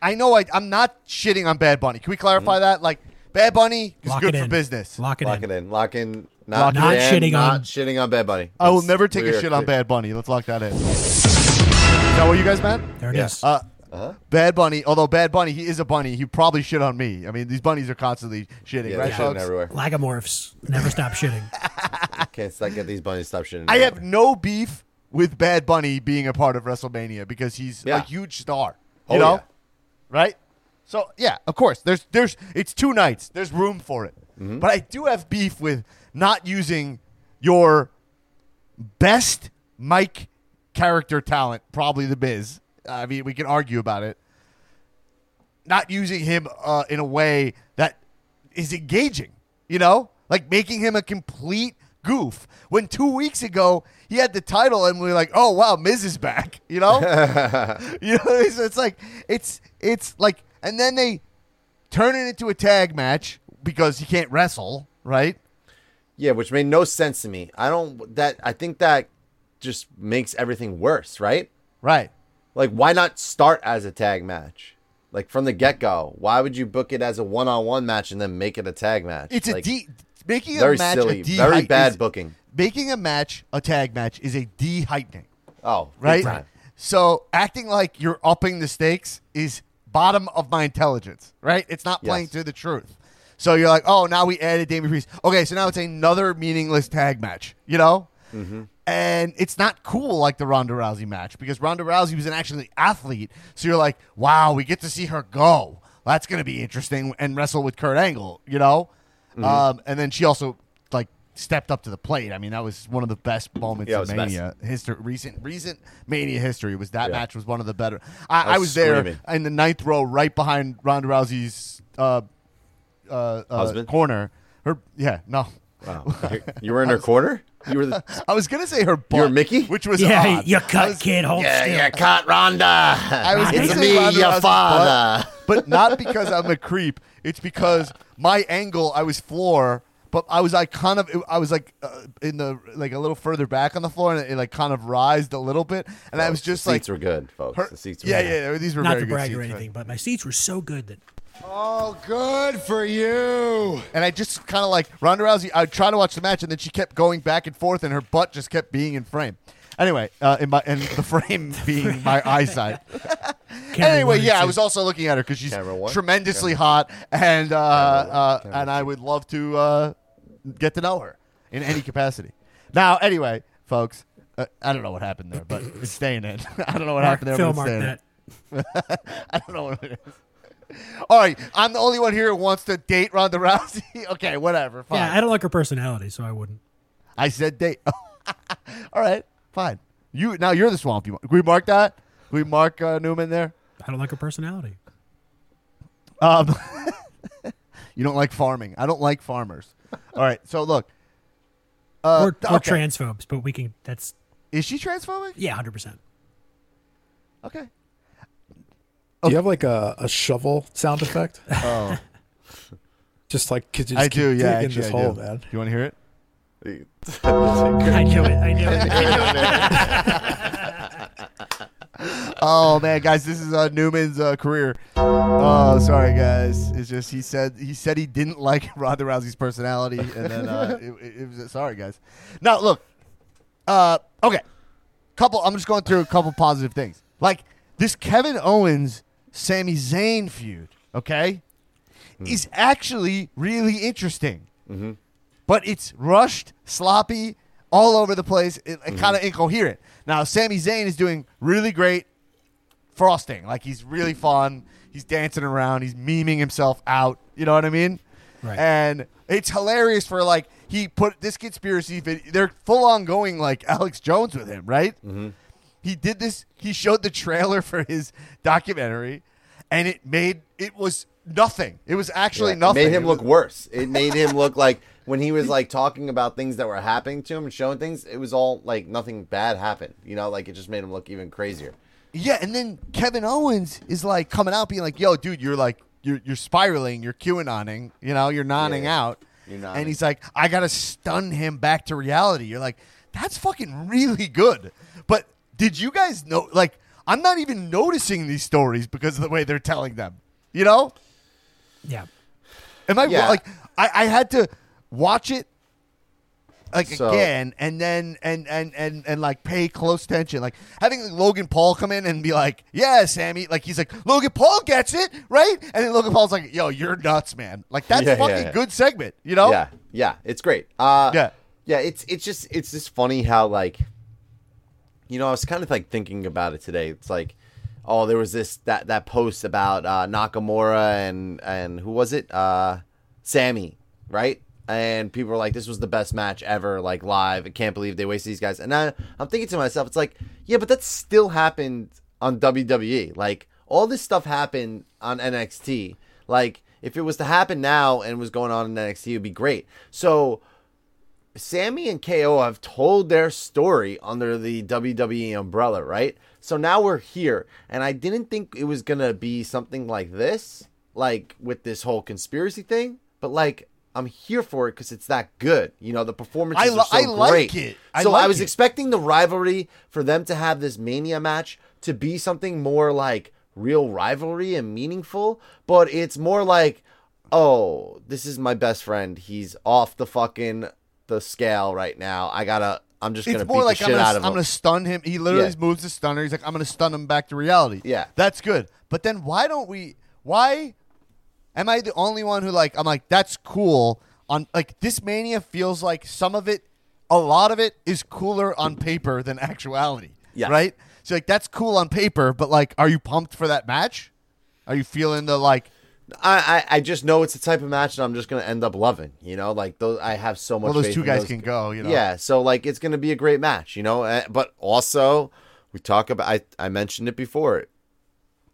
I know I, I'm not shitting on Bad Bunny. Can we clarify that? Like, Bad Bunny is Lock good it for in. business. Lock it Lock in. it in. Lock in. Lock Not, it Not and shitting not on- shitting on Bad Bunny. I will Let's- never take a are shit on clear. Bad Bunny. Let's lock that in. Is that what you guys meant? There it Yeah. is. Uh, Uh-huh. Bad Bunny, although Bad Bunny, he is a bunny. He probably shit on me. I mean, these bunnies are constantly shitting, Yeah, right, shitting folks? everywhere. Lagomorphs never stop shitting. Can't stop, get these bunnies to stop shitting. I have no beef with Bad Bunny being a part of WrestleMania because he's Yeah. a huge star. You Oh, know? yeah. Right? So yeah, of course. There's there's it's two nights. There's room for it. Mm-hmm. But I do have beef with not using your best mic character talent, probably the Miz. I mean, we can argue about it. not using him uh, in a way that is engaging. You know, like making him a complete goof. When two weeks ago he had the title, and we are like, "Oh wow, Miz is back." You know, you know, it's, it's like it's it's like, and then they turn it into a tag match because he can't wrestle, right? Yeah, which made no sense to me. I don't that I think that just makes everything worse, right? Right. Like why not start as a tag match? Like from the get-go. Why would you book it as a one-on-one match and then make it a tag match? It's a like, D. Making very a match silly, a D very bad is- booking. Making a match a tag match is a de heightening. Oh, right? time. So acting like you're upping the stakes is bottom of my intelligence, right? It's not playing Yes. to the truth. So you're like, oh, now we added Damian Priest. Okay, so now it's another meaningless tag match, you know? Mm-hmm. And it's not cool like the Ronda Rousey match because Ronda Rousey was an actually athlete. So you're like, wow, we get to see her go. That's going to be interesting and wrestle with Kurt Angle, you know? Mm-hmm. Um, and then she also like stepped up to the plate. I mean, that was one of the best moments Yeah, of the best. Mania history. Recent recent Mania history was that Yeah. match was one of the better. I, I was was there in the ninth row, right behind Ronda Rousey's uh, uh, uh, corner. Her, yeah, no. Wow. you were in her corner? You were the I was gonna say her butt, You were Mickey? which was Yeah, odd. you I cut, was- kid. Hold Yeah, still. yeah, caught Ronda. I was it's me, Ronda your father. butt, but not because I'm a creep. It's because my angle, I was floor, but I was like kind of, I was like uh, in the like a little further back on the floor, and it, like kind of rised a little bit, and I was just the like, seats were good, folks. her- the seats were yeah, good. yeah, these were Not very to good brag or seats, anything, but my seats were so good that Oh, good for you. And I just kind of like Ronda Rousey. I would try to watch the match, and then she kept going back and forth, and her butt just kept being in frame. Anyway, uh, in my and the frame being my eyesight. Anyway, yeah, I was also looking at her because she's Camera one? tremendously hot, and uh, uh, Camera and I would love to uh, get to know her in any capacity. Now, anyway, folks, uh, I don't know what happened there, but it's staying in. I don't know what Mark, happened there, Phil but it's mark staying in. that. I don't know what it is. All right, I'm the only one here who wants to date Ronda Rousey. okay, whatever. Fine. Yeah, I don't like her personality, so I wouldn't. I said date. All right, fine. You now you're the swamp. You can we mark that? Can we mark uh, Newman there? I don't like her personality. Um, you don't like farming. I don't like farmers. All right, so look. Uh, We're, we're transphobes, but we can. That's Is she transphobic? yeah, hundred percent. Okay. Do you have like a, a shovel sound effect? Oh, just like could you I just do. keep Yeah, digging actually, this I hole, do. man. You want to hear it? I knew it. I knew it. I knew it. Oh man, guys, this is uh, Newman's uh, career. Oh, sorry, guys. It's just he said he said he didn't like Ronda Rousey's personality, and then uh, it, it, it was sorry, guys. Now look, uh, okay, couple. I'm just going through a couple positive things, like this Kevin Owens Sami Zayn feud. Okay, hmm. is actually really interesting, mm-hmm. but it's rushed, sloppy, all over the place, it, mm-hmm. kind of incoherent. Now, Sami Zayn is doing really great frosting. Like he's really fun. He's dancing around. He's memeing himself out. You know what I mean? Right. And it's hilarious for like he put this conspiracy. They're full on going like Alex Jones with him, right? Mm-hmm. He did this. He showed the trailer for his documentary, and it made it was nothing. It was actually Yeah, it nothing. made him It look was- worse. It made him look like when he was like talking about things that were happening to him and showing things, it was all like nothing bad happened. You know, like it just made him look even crazier. Yeah, and then Kevin Owens is like coming out being like, "Yo, dude, you're like you're you're spiraling, you're QAnoning, you know, you're nodding Yeah, out." you're nodding. And he's like, "I got to stun him back to reality." You're like, "That's fucking really good." But did you guys know like I'm not even noticing these stories because of the way they're telling them. You know? Yeah. Am I Yeah. like I, I had to watch it like So- again and then and, and and and like pay close attention like having Logan Paul come in and be like yeah Sami like he's like Logan Paul gets it right and then Logan Paul's like yo you're nuts man like that's Yeah, yeah, fucking yeah. good segment you know Yeah, yeah, it's great. Uh, Yeah. yeah. It's it's just it's just funny how like, you know, I was kind of like thinking about it today. It's like, oh, there was this that that post about uh, Nakamura and and who was it? Uh, Sami, right? And people were like, "This was the best match ever, like live. I can't believe they wasted these guys." And I, I'm thinking to myself, it's like, yeah, but that still happened on WWE. Like all this stuff happened on NXT. Like if it was to happen now and was going on in NXT, it'd be great. So Sami and KO have told their story under the WWE umbrella, right? So now we're here, and I didn't think it was gonna be something like this, like with this whole conspiracy thing. But like, I'm here for it because it's that good. You know, the performances I li- are so I like great. it. I so I was it. expecting the rivalry for them to have this Mania match to be something more like real rivalry and meaningful, but it's more like, oh, this is my best friend. He's off the fucking the scale right now. I gotta. I'm just gonna more beat like the I'm shit gonna, out of I'm him. gonna stun him. He literally Yeah. moves the stunner. He's like, I'm gonna stun him back to reality. Yeah. that's good. But then why don't we? Why am I the only one who like? I'm like, that's cool. On like this mania feels like some of it, a lot of it is cooler on paper than actuality. Yes. Right. So like that's cool on paper, but like, are you pumped for that match? Are you feeling the like? I, I I just know it's the type of match that I'm just gonna end up loving. You know, like those. I have so much. Well, those two guys those can go. You know. Yeah, so like it's gonna be a great match, you know. Uh, But also, we talk about. I I mentioned it before.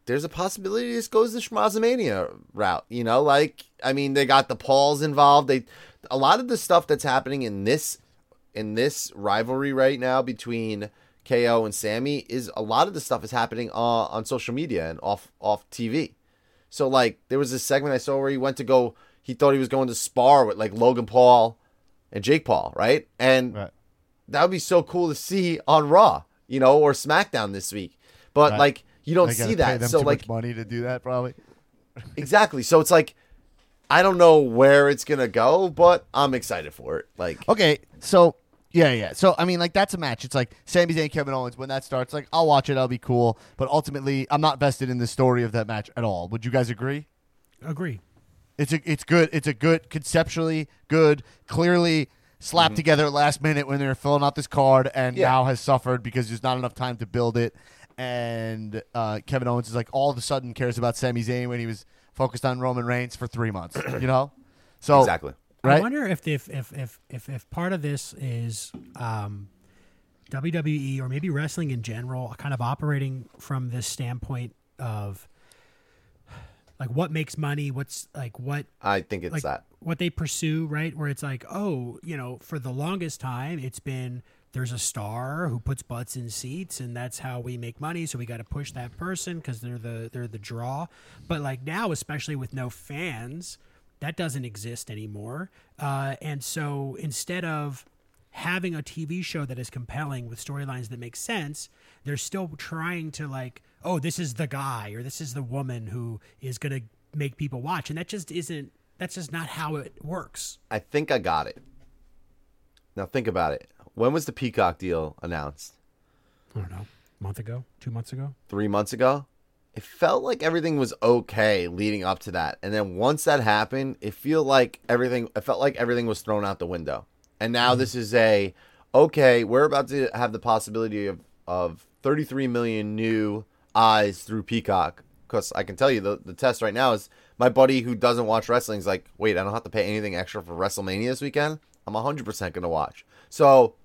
There's a possibility this goes the Schmazamania route. You know, like I mean, they got the Pauls involved. They a lot of the stuff that's happening in this in this rivalry right now between KO and Sami is a lot of the stuff is happening uh, on social media and off off TV. So like there was this segment I saw where he went to go. He thought he was going to spar with like Logan Paul and Jake Paul, right? And Right. that would be so cool to see on Raw, you know, or SmackDown this week. But Right. like you don't see that. So like money to do that, probably. exactly. So it's like I don't know where it's gonna go, but I'm excited for it. Like Okay, so yeah, yeah. So I mean, like that's a match. It's like Sami Zayn, Kevin Owens. When that starts, like I'll watch it. I'll be cool. But ultimately, I'm not vested in the story of that match at all. Would you guys agree? Agree. It's a, it's good. It's a good conceptually good, clearly slapped together at last minute when they're filling out this card, and Yeah. now has suffered because there's not enough time to build it. And uh, Kevin Owens is like all of a sudden cares about Sami Zayn when he was focused on Roman Reigns for three months. you know, so exactly. I wonder if if if if if, if part of this is um, WWE or maybe wrestling in general, kind of operating from this standpoint of like what makes money, what's like what I think it's like that. what they pursue, right? Where it's like, oh, you know, for the longest time, it's been there's a star who puts butts in seats, and that's how we make money. So we got to push that person because they're the they're the draw. But like now, especially with no fans, that doesn't exist anymore. Uh, and so instead of having a TV show that is compelling with storylines that make sense, they're still trying to like, oh, this is the guy or this is the woman who is going to make people watch, and that just isn't. That's just not how it works. I think I got it. Now think about it. When was the Peacock deal announced? I don't know, a month ago, two months ago. Three months ago. It felt like everything was okay leading up to that, and then once that happened, it feel like everything. It felt like everything was thrown out the window. And now mm-hmm. this is a okay. We're about to have the possibility of of 33 million new eyes through Peacock. Because I can tell you the the test right now is my buddy who doesn't watch wrestling is like, wait, I don't have to pay anything extra for WrestleMania this weekend. I'm 100 percent gonna watch. So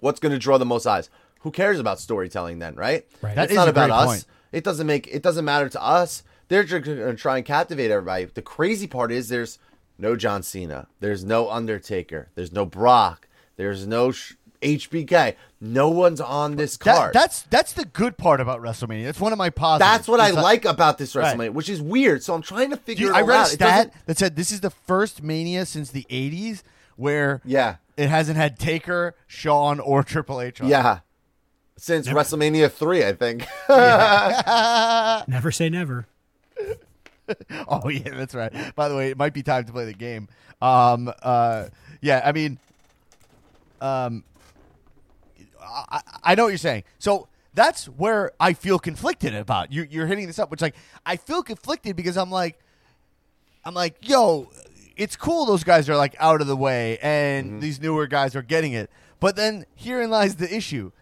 what's going to draw the most eyes? Who cares about storytelling then, right? Right. That It's is not about us. point. It doesn't make it doesn't matter to us. They're just going to try and captivate everybody. The crazy part is there's no John Cena, there's no Undertaker, there's no Brock, there's no sh- HBK. No one's on this That- card. that's that's the good part about WrestleMania. That's one of my positives. That's what I It's like about this Right. WrestleMania, which is weird. So I'm trying to figure You- it I read a out. It stat that said this is the first Mania since the '80s where Yeah. it hasn't had Taker, Shawn, or Triple H. On. Yeah. Since WrestleMania 3, I think. Never say never. Oh yeah, that's right. By the way, it might be time to play the game. Um. Uh. Yeah. I mean. Um. I, I know what you're saying. So that's where I feel conflicted about. You, you're hitting this up, which like I feel conflicted because I'm like, I'm like, yo, it's cool. Those guys are like out of the way, and these newer guys are getting it. But then herein lies the issue: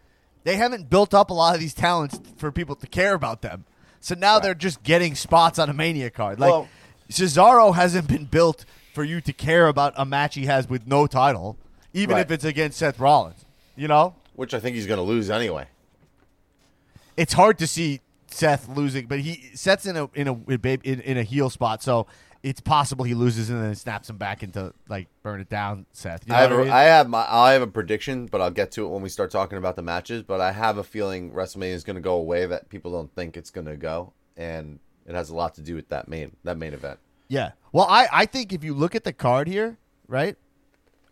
they haven't built up a lot of these talents for people to care about them. So now they're just getting spots on a Mania card. Like Well- Cesaro hasn't been built for you to care about a match he has with no title, even Right. if it's against Seth Rollins. You know, Which I think he's going to lose anyway. it's hard to see Seth losing, but he Seth's in a in a in a heel spot, so it's possible he loses and then snaps him back into like burn it down, Seth. You know I have, what I a, mean? I have my I have a prediction, but I'll get to it when we start talking about the matches. But I have a feeling WrestleMania is going to go away that people don't think it's going to go, and it has a lot to do with that main that main event. Yeah. Well, I, I think if you look at the card here, right?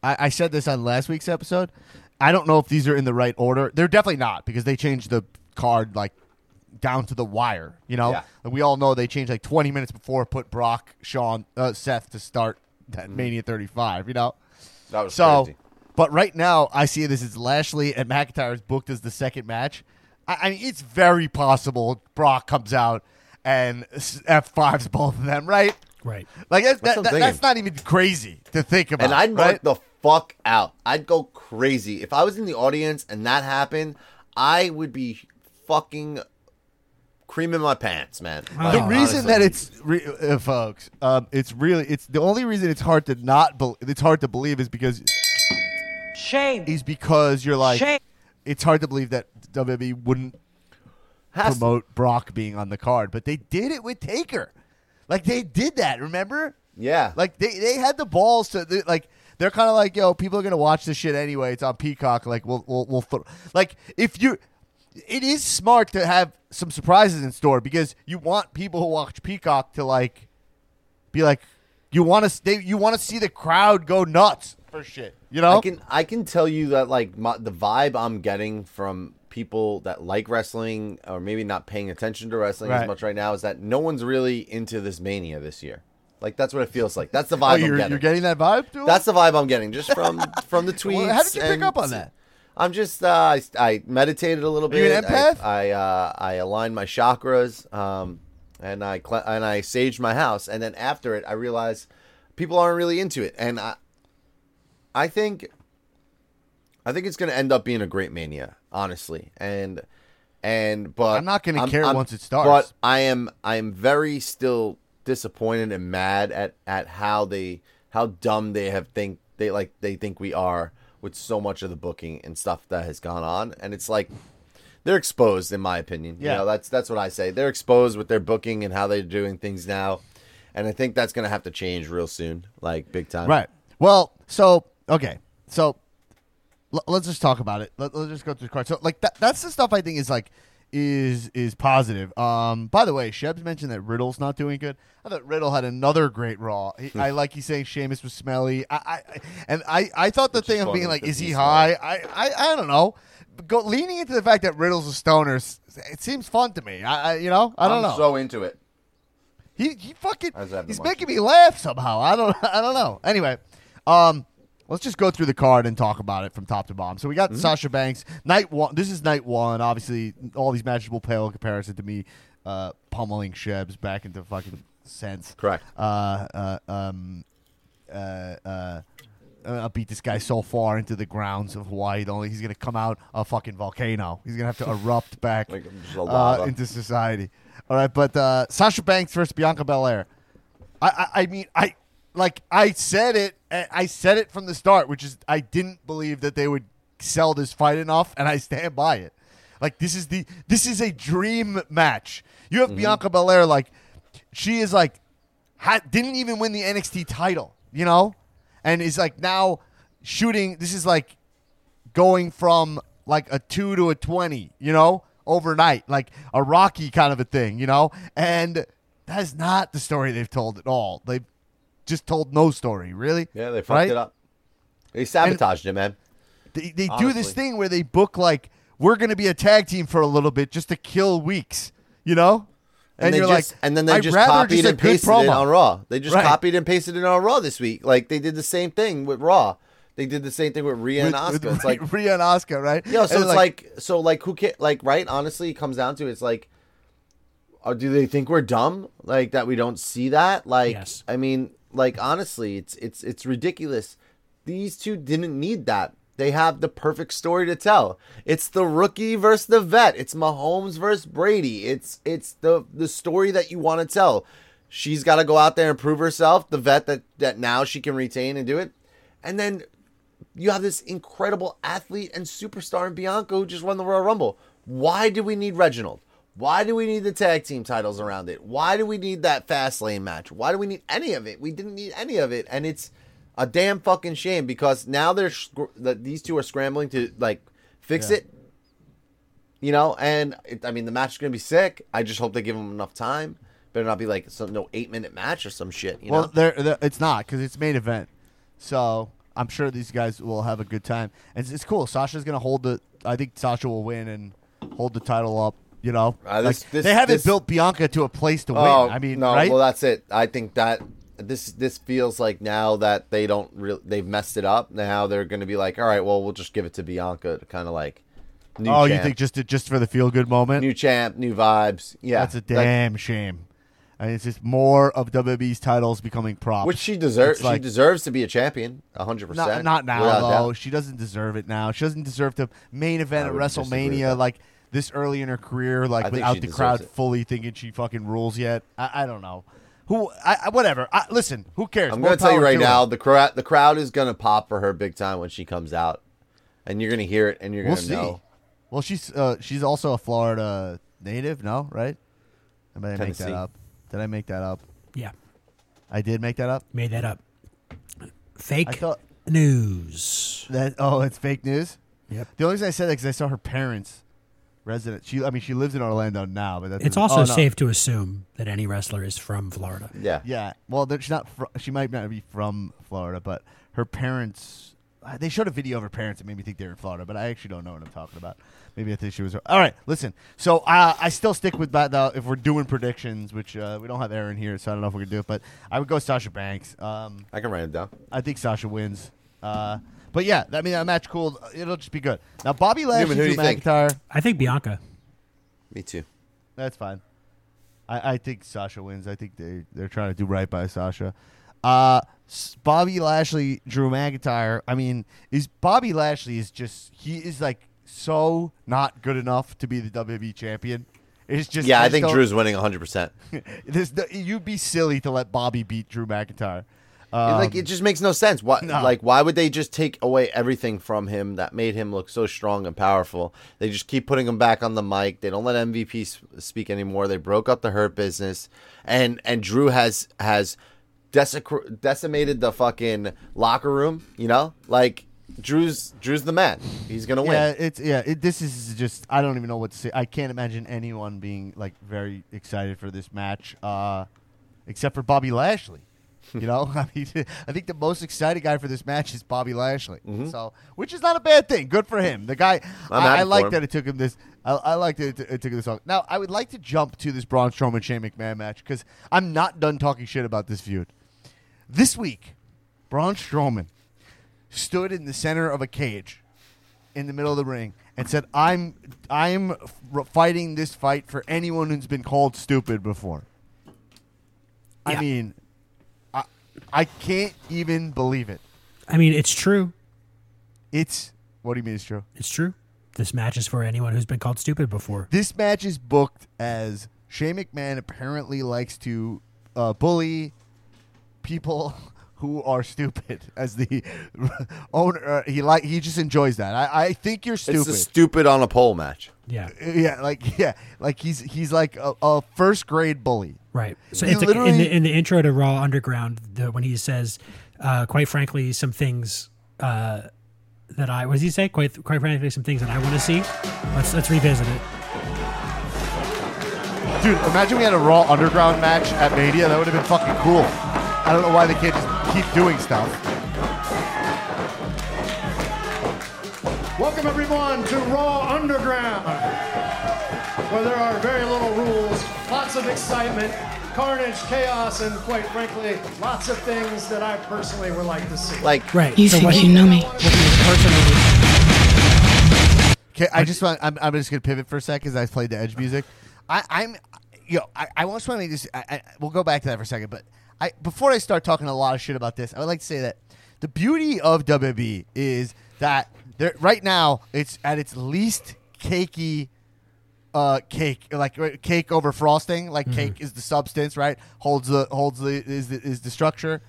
I, I said this on last week's episode. I don't know if these are in the right order. They're definitely not because they changed the card like down to the wire. You know, Yeah. Like, we all know they changed like 20 minutes before put Brock, Sean, uh, Seth to start that Mania 35. You know, That was so. crazy. But right now, I see this as Lashley and McIntyre is booked as the second match. I, I mean, it's very possible Brock comes out and F fives both of them, right? Right. Like That's that, that- that's not even crazy to think about. And I'd mark right? the fuck out. I'd go crazy if I was in the audience and that happened. I would be fucking creaming my pants, man. the Like, reason honestly. that it's re- uh, folks, um, it's really it's the only reason it's hard to not bel it's hard to believe is because Shame. is because you're like Shame. it's hard to believe that WWE wouldn't Has to- promote Brock being on the card, but they did it with Taker. Like they did that, remember? yeah, Like they, they had the balls to they, like they're kind of like yo people are gonna watch this shit anyway. It's on Peacock. Like we'll we'll, we'll throw like if you it is smart to have some surprises in store because you want people who watch Peacock to like be like you want to they you want to see the crowd go nuts for shit. You know? I can I can tell you that like my, the vibe I'm getting from people that like wrestling or maybe not paying attention to wrestling Right. as much right now is that no one's really into this mania this year. Like that's what it feels like. That's the oh, vibe oh, I'm you're, getting. you're getting that vibe too. That's the vibe I'm getting just from from the tweets. Well, how did you pick up on that? I'm just uh, I, I meditated a little Are you bit. an empath? I I, uh, I aligned my chakras, um, and I cle- and I saged my house. And then after it, I realized people aren't really into it, and I I think I think it's going to end up being a great mania, honestly. And and but I'm not gonna care once it starts. But I am I am very still disappointed and mad at at how they how dumb they have think they like they think we are with so much of the booking and stuff that has gone on and it's like they're exposed in my opinion Yeah. you know that's that's what i say they're exposed with their booking and how they're doing things now and i think that's gonna have to change real soon like big time Right. Well, so okay, so l- let's just talk about it. Let, let's just go through the card. So, like that, that's the stuff I think is like is is positive. Um, by the way, Sheb's mentioned that Riddle's not doing good. I thought Riddle had another great Raw. He, I like he's saying Sheamus was smelly. I, I and I I thought the Which thing of being like, is he high? I, I I don't know. Go leaning into the fact that Riddle's a stoner. It seems fun to me. I, I you know I don't I'm know. so into it He he fucking I just have the he's making me laugh somehow. I don't I don't know. Anyway, um let's just go through the card and talk about it from top to bottom. So we got Mm-hmm. Sasha Banks night one. This is night one. Obviously, all these matches will pale in comparison to me uh, pummeling Shebs back into fucking sense. Correct. Uh, uh, um, uh, uh, I'll beat this guy so far into the grounds of Hawaii. Only he's gonna come out a fucking volcano. He's gonna have to erupt back Like uh, into society. All right, but uh, Sasha Banks versus Bianca Belair. I, I, I mean, I like I said it. I I said it from the start, which is I didn't believe that they would sell this fight enough, and I stand by it. Like this is the this is a dream match. You have mm-hmm. Bianca Belair like she is like ha- didn't even win the NXT title, you know, and is like now shooting. This is like going from like a two to a 20, you know, overnight, like a Rocky kind of a thing, you know? And that is not the story they've told at all. They've just told no story, really. yeah they fucked Right? it up they sabotaged it man They, they do this thing where they book, like, we're going to be a tag team for a little bit just to kill weeks, you know? and, they you're just, like, and then they I'd just copied just and good pasted it on Raw. They just Right. copied and pasted it on Raw this week. Like they did the same thing with Raw. They did the same thing with Rhea and With- Asuka. with it's like Rhea and Oscar, right? yeah, so And, it's like, so like who can like right? Honestly, it comes down to it's like, uh, do they think we're dumb? Like that we don't see that? Like Yes. I mean, like honestly, it's it's it's ridiculous. These two didn't need that. They have the perfect story to tell. It's the rookie versus the vet. It's Mahomes versus Brady. It's it's the the story that you want to tell. She's got to go out there and prove herself. The vet that that now she can retain and do it, and then you have this incredible athlete and superstar in Bianca who just won the Royal Rumble. Why do we need Reginald? Why do we need the tag team titles around it? Why do we need that fast lane match? Why do we need any of it? We didn't need any of it, and it's a damn fucking shame because now they're these two are scrambling to like fix Yeah. it. You know, and it, I mean the match is gonna be sick. I just hope they give them enough time. Better not be like some no eight minute match or some shit. You well, know, they're, they're- it's not because it's main event. So I'm sure these guys will have a good time. And it's, it's cool. Sasha's gonna hold the. I think Sasha will win and hold the title up. You know, Uh, this- Like, this- they haven't this- built Bianca to a place to Oh, win. I mean, no. right? Well, that's it. I think that this this feels like now that they don't really they've messed it up. Now they're going to be like, all right, well, we'll just give it to Bianca to kind of like. New oh, you think just to, just for the feel good moment? new champ, new vibes? Yeah, that's a Like, damn shame. I mean, it's just more of WWE's titles becoming props. which she deserves. Like- she deserves to be a champion, hundred percent. not now though. She doesn't deserve it now. She doesn't deserve to main event I at WrestleMania like this early in her career, like I think without she the deserves crowd it. fully thinking she fucking rules yet. I, I don't know. Who? I, I whatever. I, listen, who cares? I'm More going to tell you power right to her. now, the crowd the crowd is going to pop for her big time when she comes out, and you're going to hear it, and you're We'll going to see. know. Well, she's uh, she's also a Florida native, no? Right? Or Did I make Tennessee. that up? Did I make that up? Yeah, I did make that up. made that up. Fake I thought news. that. Oh, it's fake news. Yep. The only reason I said that because I saw her parents resident. She, I mean, she lives in Orlando now, but that's It's also oh, no. safe to assume that any wrestler is from Florida. Yeah, Yeah. Well, she's not. Fr- she might not be from Florida, but her parents. uh, They showed a video of her parents that made me think they were in Florida, but I actually don't know what I'm talking about. Maybe I think she was. All right, listen. So uh, I still stick with that though. If we're doing predictions, which uh, we don't have Aaron here, so I don't know if we're gonna do it, but I would go Sasha Banks. Um, I can write it down. I think Sasha wins. Uh, but yeah, I mean that match cool. It'll just be good. Now Bobby Lashley, Newman, who do Drew you think? McIntyre. I think Bianca. Me too. That's fine. I, I think Sasha wins. I think they they're trying to do right by Sasha. Uh, S- Bobby Lashley, Drew McIntyre. I mean, is Bobby Lashley is just he is like so not good enough to be the WWE champion. It's just Yeah, I just think don't- Drew's winning 100. percent There's no, you'd be silly to let Bobby beat Drew McIntyre. Um, like it just makes no sense. Why no. like why would they just take away everything from him that made him look so strong and powerful? They just keep putting him back on the mic. They don't let MVP speak anymore. They broke up the hurt business, and and Drew has has desec- decimated the fucking locker room. You know, like Drew's Drew's the man. He's gonna win. yeah, it's yeah. It, this is just I don't even know what to say. I can't imagine anyone being like very excited for this match, uh, except for Bobby Lashley. You know, I mean, I think the most excited guy for this match is Bobby Lashley. So, which is not a bad thing. Good for him. The guy, Mm-hmm. I, I like that it took him this. I, I like that it, it took him this long. Now, I would like to jump to this Braun Strowman Shane McMahon match because I'm not done talking shit about this feud. This week, Braun Strowman stood in the center of a cage in the middle of the ring and said, "I'm I'm fighting this fight for anyone who's been called stupid before." I mean, I can't even believe it. I mean, it's true. It's what do you mean it's true? It's true. This match is for anyone who's been called stupid before. This match is booked as Shane McMahon apparently likes to uh, bully people who are stupid as the owner. Uh, he like he just enjoys that. I, I think you're stupid. It's a stupid on a pole match. Yeah. yeah, like yeah, like he's he's like a, a first grade bully. Right. So He it's like in the in the intro to Raw Underground, the, when he says, uh, "Quite frankly, some things uh, that I what does he say? Quite quite frankly, some things that I want to see." Let's let's revisit it. Dude, imagine we had a Raw Underground match at Mania. That would have been fucking cool. I don't know why they can't just keep doing stuff. Welcome everyone to Raw Underground, where there are very little rules, lots of excitement, carnage, chaos, and quite frankly, lots of things that I personally would like to see. Like Right. You so think what you he- know me? personally- Okay, I just want. I'm, I'm just gonna pivot for a second because I played the Edge music. I, I'm, yo, I, I just want to make this. I, I, we'll go back to that for a second, but I before I start talking a lot of shit about this, I would like to say that the beauty of WWE is that there right now it's at its least cakey. Uh, cake like uh, cake over frosting. Like cake is the substance, right? Holds the holds the is the, is the structure.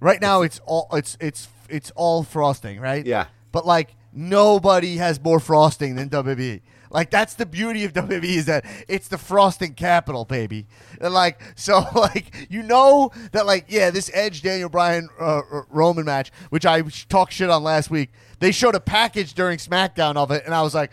Right now, it's all it's it's it's all frosting, right? Yeah. But like nobody has more frosting than WWE. Like that's the beauty of WWE is that it's the frosting capital, baby. And like so, like you know that like yeah, this Edge Daniel Bryan uh, Roman match, which I talked shit on last week. They showed a package during SmackDown of it, and I was like.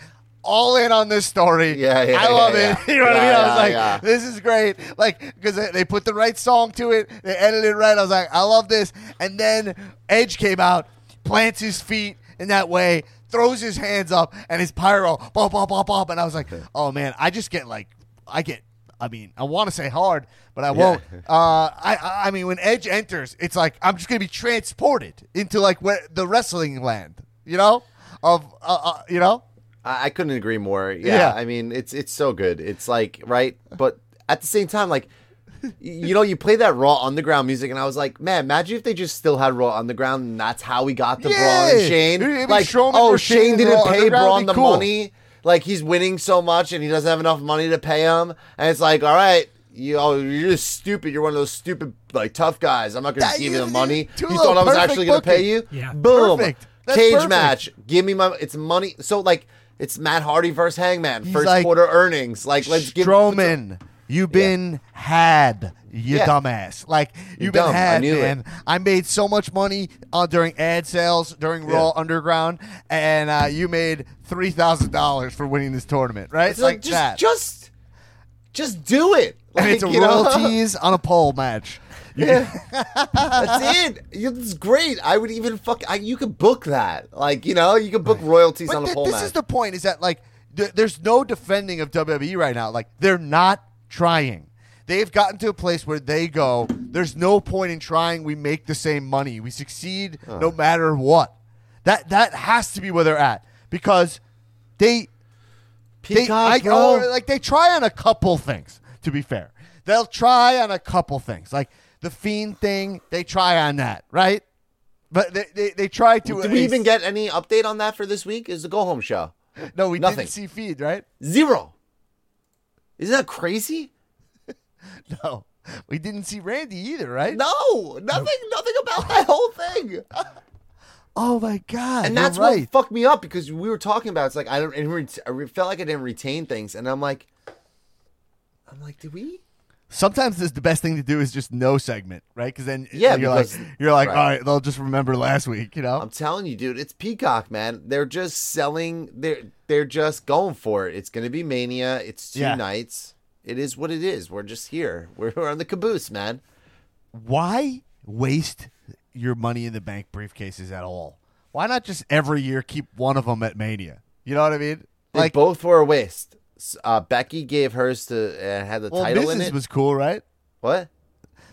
All in on this story. Yeah, yeah, I love yeah, it. yeah. You know what I mean? I was like, this is great. Like, because they, they put the right song to it, they edited it right. I was like, I love this. And then Edge came out, plants his feet in that way, throws his hands up, and his pyro, bop, bop, bop, bop. And I was like, oh man, I just get like, I get, I mean, I want to say hard, but I won't. Uh, I, I, I mean, when Edge enters, it's like I'm just gonna be transported into like where the wrestling land, you know, of, uh, uh, you know. I, I couldn't agree more. Yeah, Yeah. I mean, it's it's so good. It's like right, but at the same time, like. Y- You know, you play that Raw Underground music, and I was like, man, imagine if they just still had Raw Underground, and that's how we got the Braun and Shane. It'd Like, oh, Shane Shane didn't pay Underground would Braun the cool. money. Like he's winning so much, and he doesn't have enough money to pay him. And it's like, all right, you oh, you're just stupid. You're one of those stupid like tough guys. I'm not going to That- give you the money. You thought I was Perfect actually going to pay you? Yeah. Boom. Perfect. That's Cage perfect. match. Give me my. It's money. So like, it's Matt Hardy versus Hangman. He's First like, quarter earnings. Like, let's give Strowman. You've been had, you Yeah. dumbass. Like you've been dumb. I had, knew it. I made so much money uh, during ad sales during Raw Underground, and uh, you made three thousand dollars for winning this tournament, right? It's like, just, that. just, just do it. and Like, it's a you know? royalties on a pole match. Yeah, That's it. It's great. I would even fuck. I, you could book that. Like you know, you could book royalties But on a th- pole this match. is the point: is that like th- there's no defending of WWE right now. Like they're not trying. They've gotten to a place where they go. There's no point in trying. We make the same money. We succeed no matter what. That that has to be where they're at because they they I, like they try on a couple things. To be fair, they'll try on a couple things, like the fiend thing. They try on that, right? But they they, they try to. Did we even get any update on that for this week? Is the go home show No, we Nothing. didn't see Fiend, right? zero? Isn't that crazy? No, we didn't see Randy either, right? No, nothing, nothing about that whole thing. Oh my god! And that's right. what fucked me up because we were talking about. It's like I don't. I felt like I didn't retain things, and I'm like, I'm like, did we? Sometimes this, the best thing to do is just no segment, right? Because then Yeah, you're because- like you're like, right. all right, they'll just remember last week, you know. I'm telling you, dude, it's Peacock, man. They're just selling. They're they're just going for it. It's gonna be Mania. It's two Yeah. nights. It is what it is. We're just here. We're, we're on the caboose, man. Why waste your money in the bank briefcases at all? Why not just every year keep one of them at Mania? You know what I mean? They Like, both were a waste. Uh, Becky gave hers to uh, had the well, title in Mrs. it. was cool, right? what?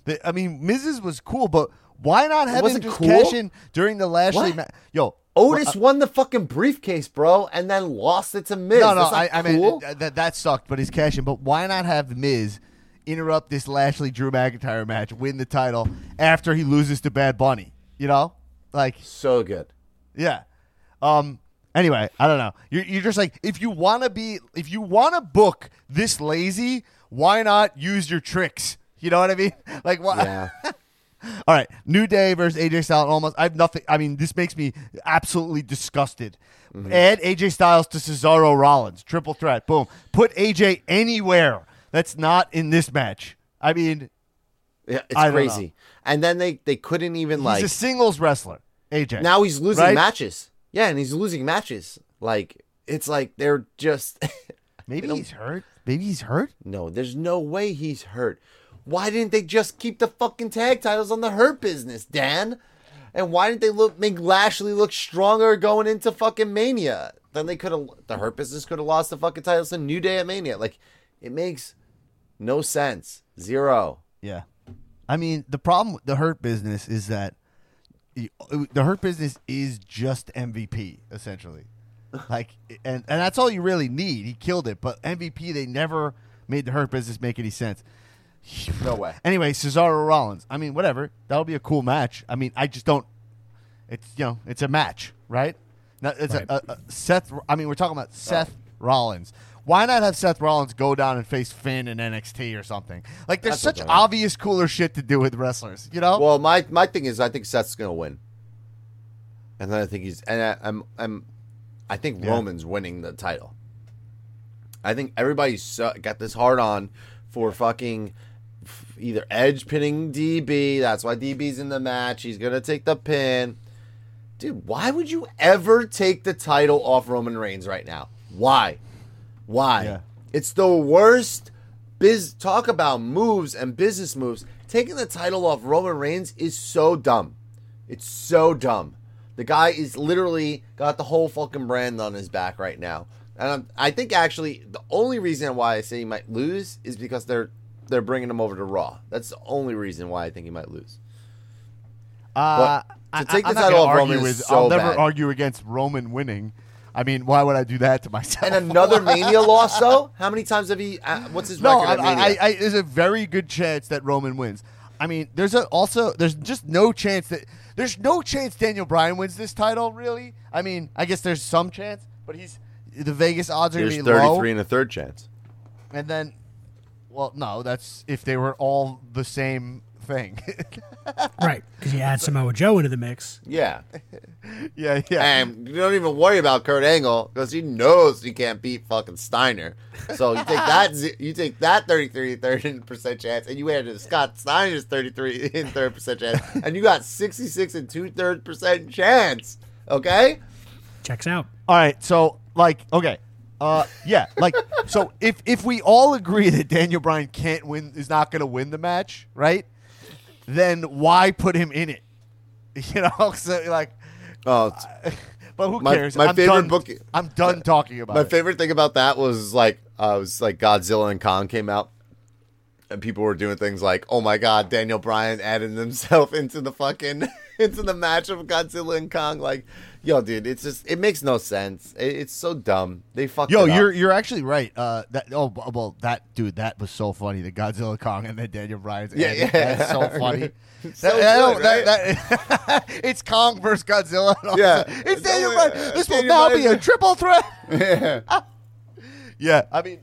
The- I mean, Mrs. was cool, but why not have him just cool? cash in during the Lashley match? Yo, Otis won the fucking briefcase, bro, and then lost it to Miz. No, no, I, I mean cool. th- that that sucked, but he's cashing. But why not have the Miz interrupt this Lashley Drew McIntyre match, win the title after he loses to Bad Bunny? You know, like so good. yeah. Um. Anyway, I don't know. You're you're just like if you want to be if you want to book this lazy, why not use your tricks? You know what I mean? Like why? Yeah. All right, New Day versus AJ Styles. Almost, I have nothing. I mean, this makes me absolutely disgusted. Mm-hmm. Add AJ Styles to Cesaro Rollins, triple threat. Boom. Put AJ anywhere that's not in this match. I mean, Yeah, it's I crazy. And then they they couldn't even he's like a singles wrestler. AJ. now he's losing right? matches. Yeah, and he's losing matches. Like it's like they're just maybe he's hurt. Maybe he's hurt. no. There's no way he's hurt. Why didn't they just keep the fucking tag titles on the Hurt Business, Dan? And why didn't they look make Lashley look stronger going into fucking Mania? Then they could have the Hurt Business could have lost the fucking titles to New Day at Mania. Like it makes no sense. Zero. Yeah. I mean, the problem with the hurt business is that the hurt business is just MVP essentially. Like and and that's all you really need. He killed it, but MVP they never made the hurt business make any sense. No way. Anyway, Cesaro Rollins. I mean, whatever. That'll be a cool match. I mean, I just don't. It's you know, it's a match, right? Now, it's Right. A, a, a Seth. I mean, we're talking about oh. Seth Rollins. Why not have Seth Rollins go down and face Finn in NXT or something? Like, there's That's such obvious cooler shit to do with wrestlers, you know? Well, my my thing is, I think Seth's gonna win, and then I think he's and I, I'm I'm I think Yeah. Roman's winning the title. I think everybody's got this hard on for fucking either Edge pinning DB. That's why DB's in the match. He's gonna take the pin. Dude, why would you ever take the title off Roman Reigns right now? Why? Why? Yeah. It's the worst biz talk about moves and business moves. Taking the title off Roman Reigns is so dumb. It's so dumb. The guy is literally got the whole fucking brand on his back right now. And I'm, I think actually the only reason why I say he might lose is because they're they're bringing him over to Raw. That's the only reason why I think he might lose. Uh, But to I- take I'm the title off Roman is with- so I'll never bad. argue against Roman winning. I mean, why would I do that to myself? And another Mania loss though. How many times have he? Uh, what's his No, record I, at I, I, there's a very good chance that Roman wins. I mean, there's a also there's just no chance that there's no chance Daniel Bryan wins this title. Really, I mean, I guess there's some chance, but he's the Vegas odds are There's gonna be 33 low. and a third chance. And then, well, no, that's if they were all the same thing. right? Because you add Samoa Joe into the mix. Yeah. yeah, yeah. And you don't even worry about Kurt Angle because he knows he can't beat fucking Steiner. So you take that, ze- you take that 33 percent chance, and you add to Scott Steiner's 33 and third percent chance, and you got 66 and two third percent chance. Okay. Checks out. All right, so like, okay, uh, yeah, like, so if if we all agree that Daniel Bryan can't win, is not going to win the match, right? Then why put him in it? You know, so like, Oh, but who My- cares? my I'm favorite done, book- I'm done talking about My it. favorite thing about that was like uh, was like Godzilla and Kong came out, and people were doing things like, "Oh my God, Daniel Bryan added himself into the fucking into the match of Godzilla and Kong." Like, yo, dude, it's just it makes no sense. It, it's so dumb. They fucked. Yo, you're you're actually right. Uh, that oh well, that dude, that was so funny. The Godzilla Kong and then Daniel Bryan's. Yeah, yeah. that's so funny. So That- good, that- that- it's Kong versus Godzilla. Yeah. it's Daniel Bryan. This will Daniel now be a triple threat. yeah. Yeah, I mean,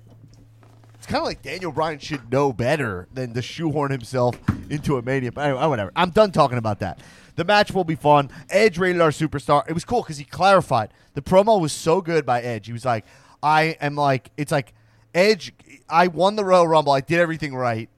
it's kind of like Daniel Bryan should know better than to shoehorn himself into a mania. But anyway, whatever. I'm done talking about that. The match will be fun. Edge rated R superstar. It was cool because he clarified. The promo was so good by Edge. He was like, I am like, it's like, Edge, I won the Royal Rumble. I did everything right.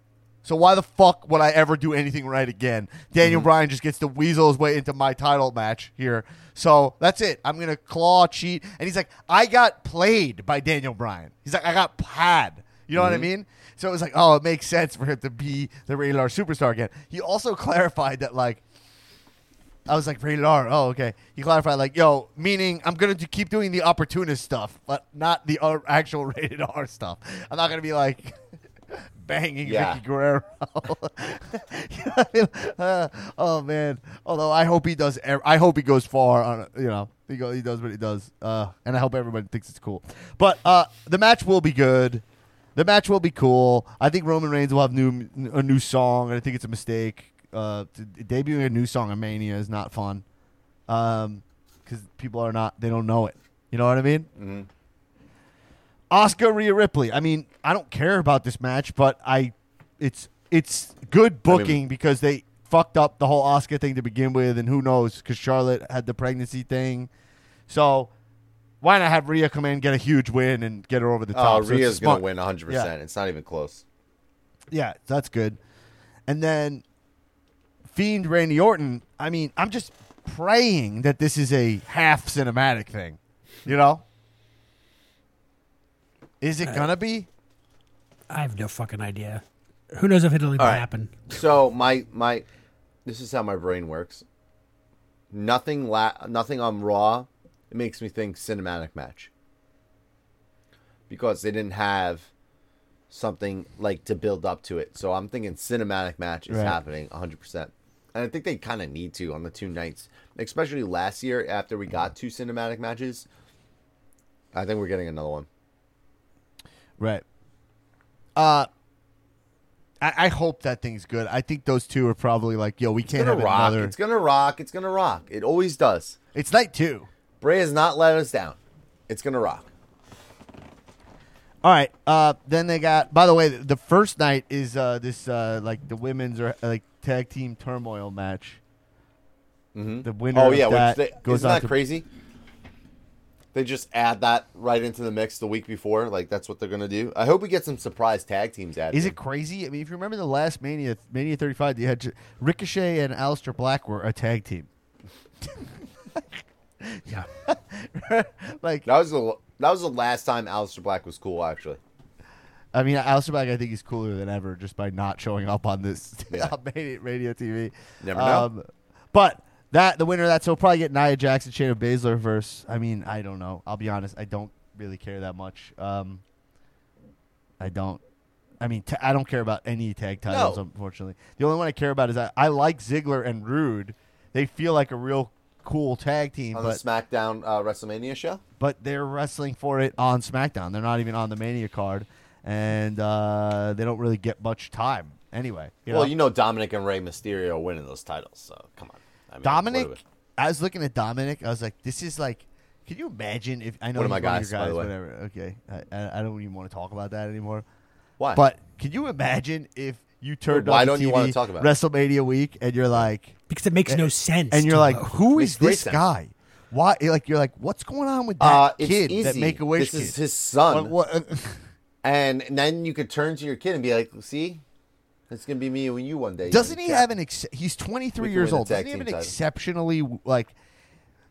So why the fuck would I ever do anything right again? Daniel mm-hmm. Bryan just gets to weasel his way into my title match here. So that's it. I'm gonna claw cheat. And he's like, I got played by Daniel Bryan. He's like, I got pad. You know what I mm-hmm. mean? So it was like, oh, it makes sense for him to be the regular superstar again. He also clarified that like I was like rated R. Oh, okay. He clarified like, yo, meaning I'm gonna keep doing the opportunist stuff, but not the uh, actual rated R stuff. I'm not gonna be like banging Yeah. Vickie Guerrero. You know I mean? Uh, oh man. Although I hope he does. ev- I hope he goes far on. You know, he go, he does what he does. Uh, and I hope everybody thinks it's cool. But uh, the match will be good. The match will be cool. I think Roman Reigns will have new a new song, and I think it's a mistake. Uh, debuting a new song on Mania is not fun, um, because people are not they don't know it. You know what I mean? Mm-hmm. Oscar Rhea Ripley. I mean, I don't care about this match, but I, it's it's good booking because they fucked up the whole Oscar thing to begin with, and who knows? Because Charlotte had the pregnancy thing, so why not have Rhea come in, get a huge win, and get her over the Oh, top? So it's Rhea's gonna win 100. Yeah. percent It's not even close. Yeah, that's good. And then Fiend Randy Orton. I mean, I'm just praying that this is a half cinematic thing. You know? Is it uh, gonna be? I have no fucking idea. Who knows if it'll even All right. happen? So my my, this is how my brain works. Nothing la- nothing on Raw. It makes me think cinematic match. Because they didn't have something like to build up to it. So I'm thinking cinematic match is Right. happening 100%. And I think they kind of need to on the two nights, especially last year after we got two cinematic matches. I think we're getting another one. Right. Uh I, I hope that thing's good. I think those two are probably like, yo, we It's can't have rock. another. It's gonna rock. It's gonna rock. It always does. It's night two. Bray has not let us down. It's gonna rock. All right. Uh, then they got. By the way, the first night is uh, this uh, like the women's or like tag team turmoil match. Mm-hmm. The winner. Oh of yeah, that they, goes isn't on that to- crazy? They just add that right into the mix the week before. Like that's what they're gonna do. I hope we get some surprise tag teams added. Is it crazy? I mean, if you remember the last Mania, Mania 35, you had Ricochet and Aleister Black were a tag team. Yeah. like, That was the that was the last time Aleister Black was cool. Actually, I mean, Aleister Black, I think he's cooler than ever just by not showing up on this Yeah. on radio TV. Never know. but that the winner of that, so we'll probably get Nia Jackson, Shayna Baszler versus. I mean, I don't know. I'll be honest, I don't really care that much. Um, I don't. I mean, I don't care about any tag titles. No. Unfortunately, the only one I care about is I, I like Ziggler and Roode. They feel like a real cool tag team, on but the SmackDown uh, WrestleMania show. but they're wrestling for it on SmackDown. They're not even on the Mania card, and uh, they don't really get much time anyway. You well, know? you know Dominic and Rey Mysterio winning those titles, so come on. I mean, Dominic. what do I was looking at Dominic. I was like, this is like. Can you imagine if I know One of my one guys, your by guys, the way. whatever. Okay, I, I, I don't even want to talk about that anymore. Why? But can you imagine if you turned Why on the don't you TV, wanna talk about it? WrestleMania week and you're like, Because it makes no sense. and you're like, vote. who Makes is this sense. guy? Why? Like you're like, what's going on with that uh, kid? easy. That Make a Wish This kid. is his son, What- what- and then you could turn to your kid and be like, "See, it's gonna be me and you one day." Doesn't he can have an? Ex- he's 23 years old. Doesn't he have an title. exceptionally like?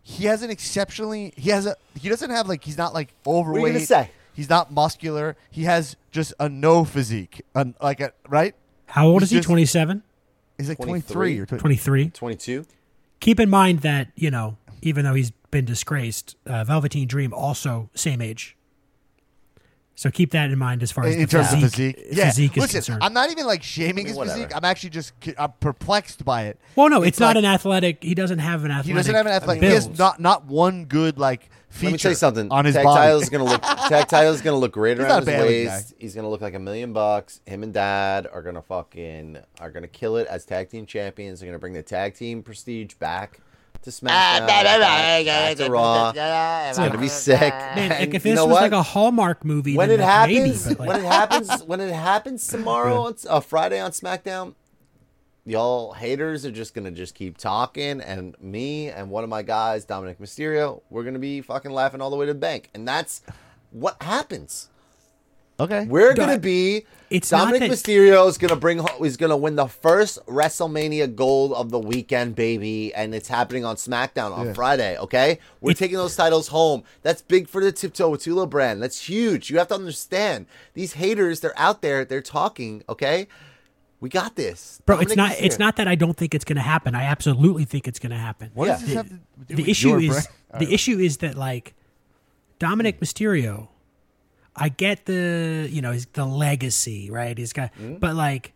He has an exceptionally. He has a. He doesn't have like. He's not like are you overweight. gonna say? He's not muscular. He has just a no physique. An, like a right. How old he's is he? 27? He's like 23, 23? or 23? Twenty-two. Keep in mind that, you know, even though he's been disgraced, uh, Velveteen Dream also same age. So keep that in mind as far as in the terms physique, of physique. Yeah. physique is Listen, concerned. I'm not even like shaming his Whatever. physique. I'm actually just I'm perplexed by it. well, no, it's, not like- an athletic. He doesn't have an athletic. He doesn't have an athletic. He has not not one good like feature. Let me tell you something. on his tag body. title's gonna look. Tag is gonna look great He's around his Bailey waist. He's gonna look like a million bucks. Him and Dad are gonna fucking are gonna kill it as tag team champions. They're gonna bring the tag team prestige back to SmackDown, back, back to Raw. It's gonna be sick. Man, like, And if you this know was what? like a Hallmark movie, when then it that- happens, maybe, like, when it happens, when it happens tomorrow, on uh, Friday on SmackDown, y'all haters are just gonna just keep talking, and me and one of my guys, Dominic Mysterio, we're gonna be fucking laughing all the way to the bank, and that's what happens. Okay. We're gonna be. It's not Dominic that- Mysterio is gonna bring. ho- Is gonna win the first WrestleMania gold of the weekend, baby, and it's happening on SmackDown on Friday. Okay, we're taking those titles home. That's big for the Tiptoe Tula brand. That's huge. You have to understand. These haters, they're out there. They're talking. Okay, we got this, bro, it's Dominic not. It's not that I don't think it's going to happen. I absolutely think it's going to happen. What Yeah. does this have to do the with issue your is brand? the issue is that like Dominic Mysterio, I get the you know he's the legacy right. He's got, Hmm? but like,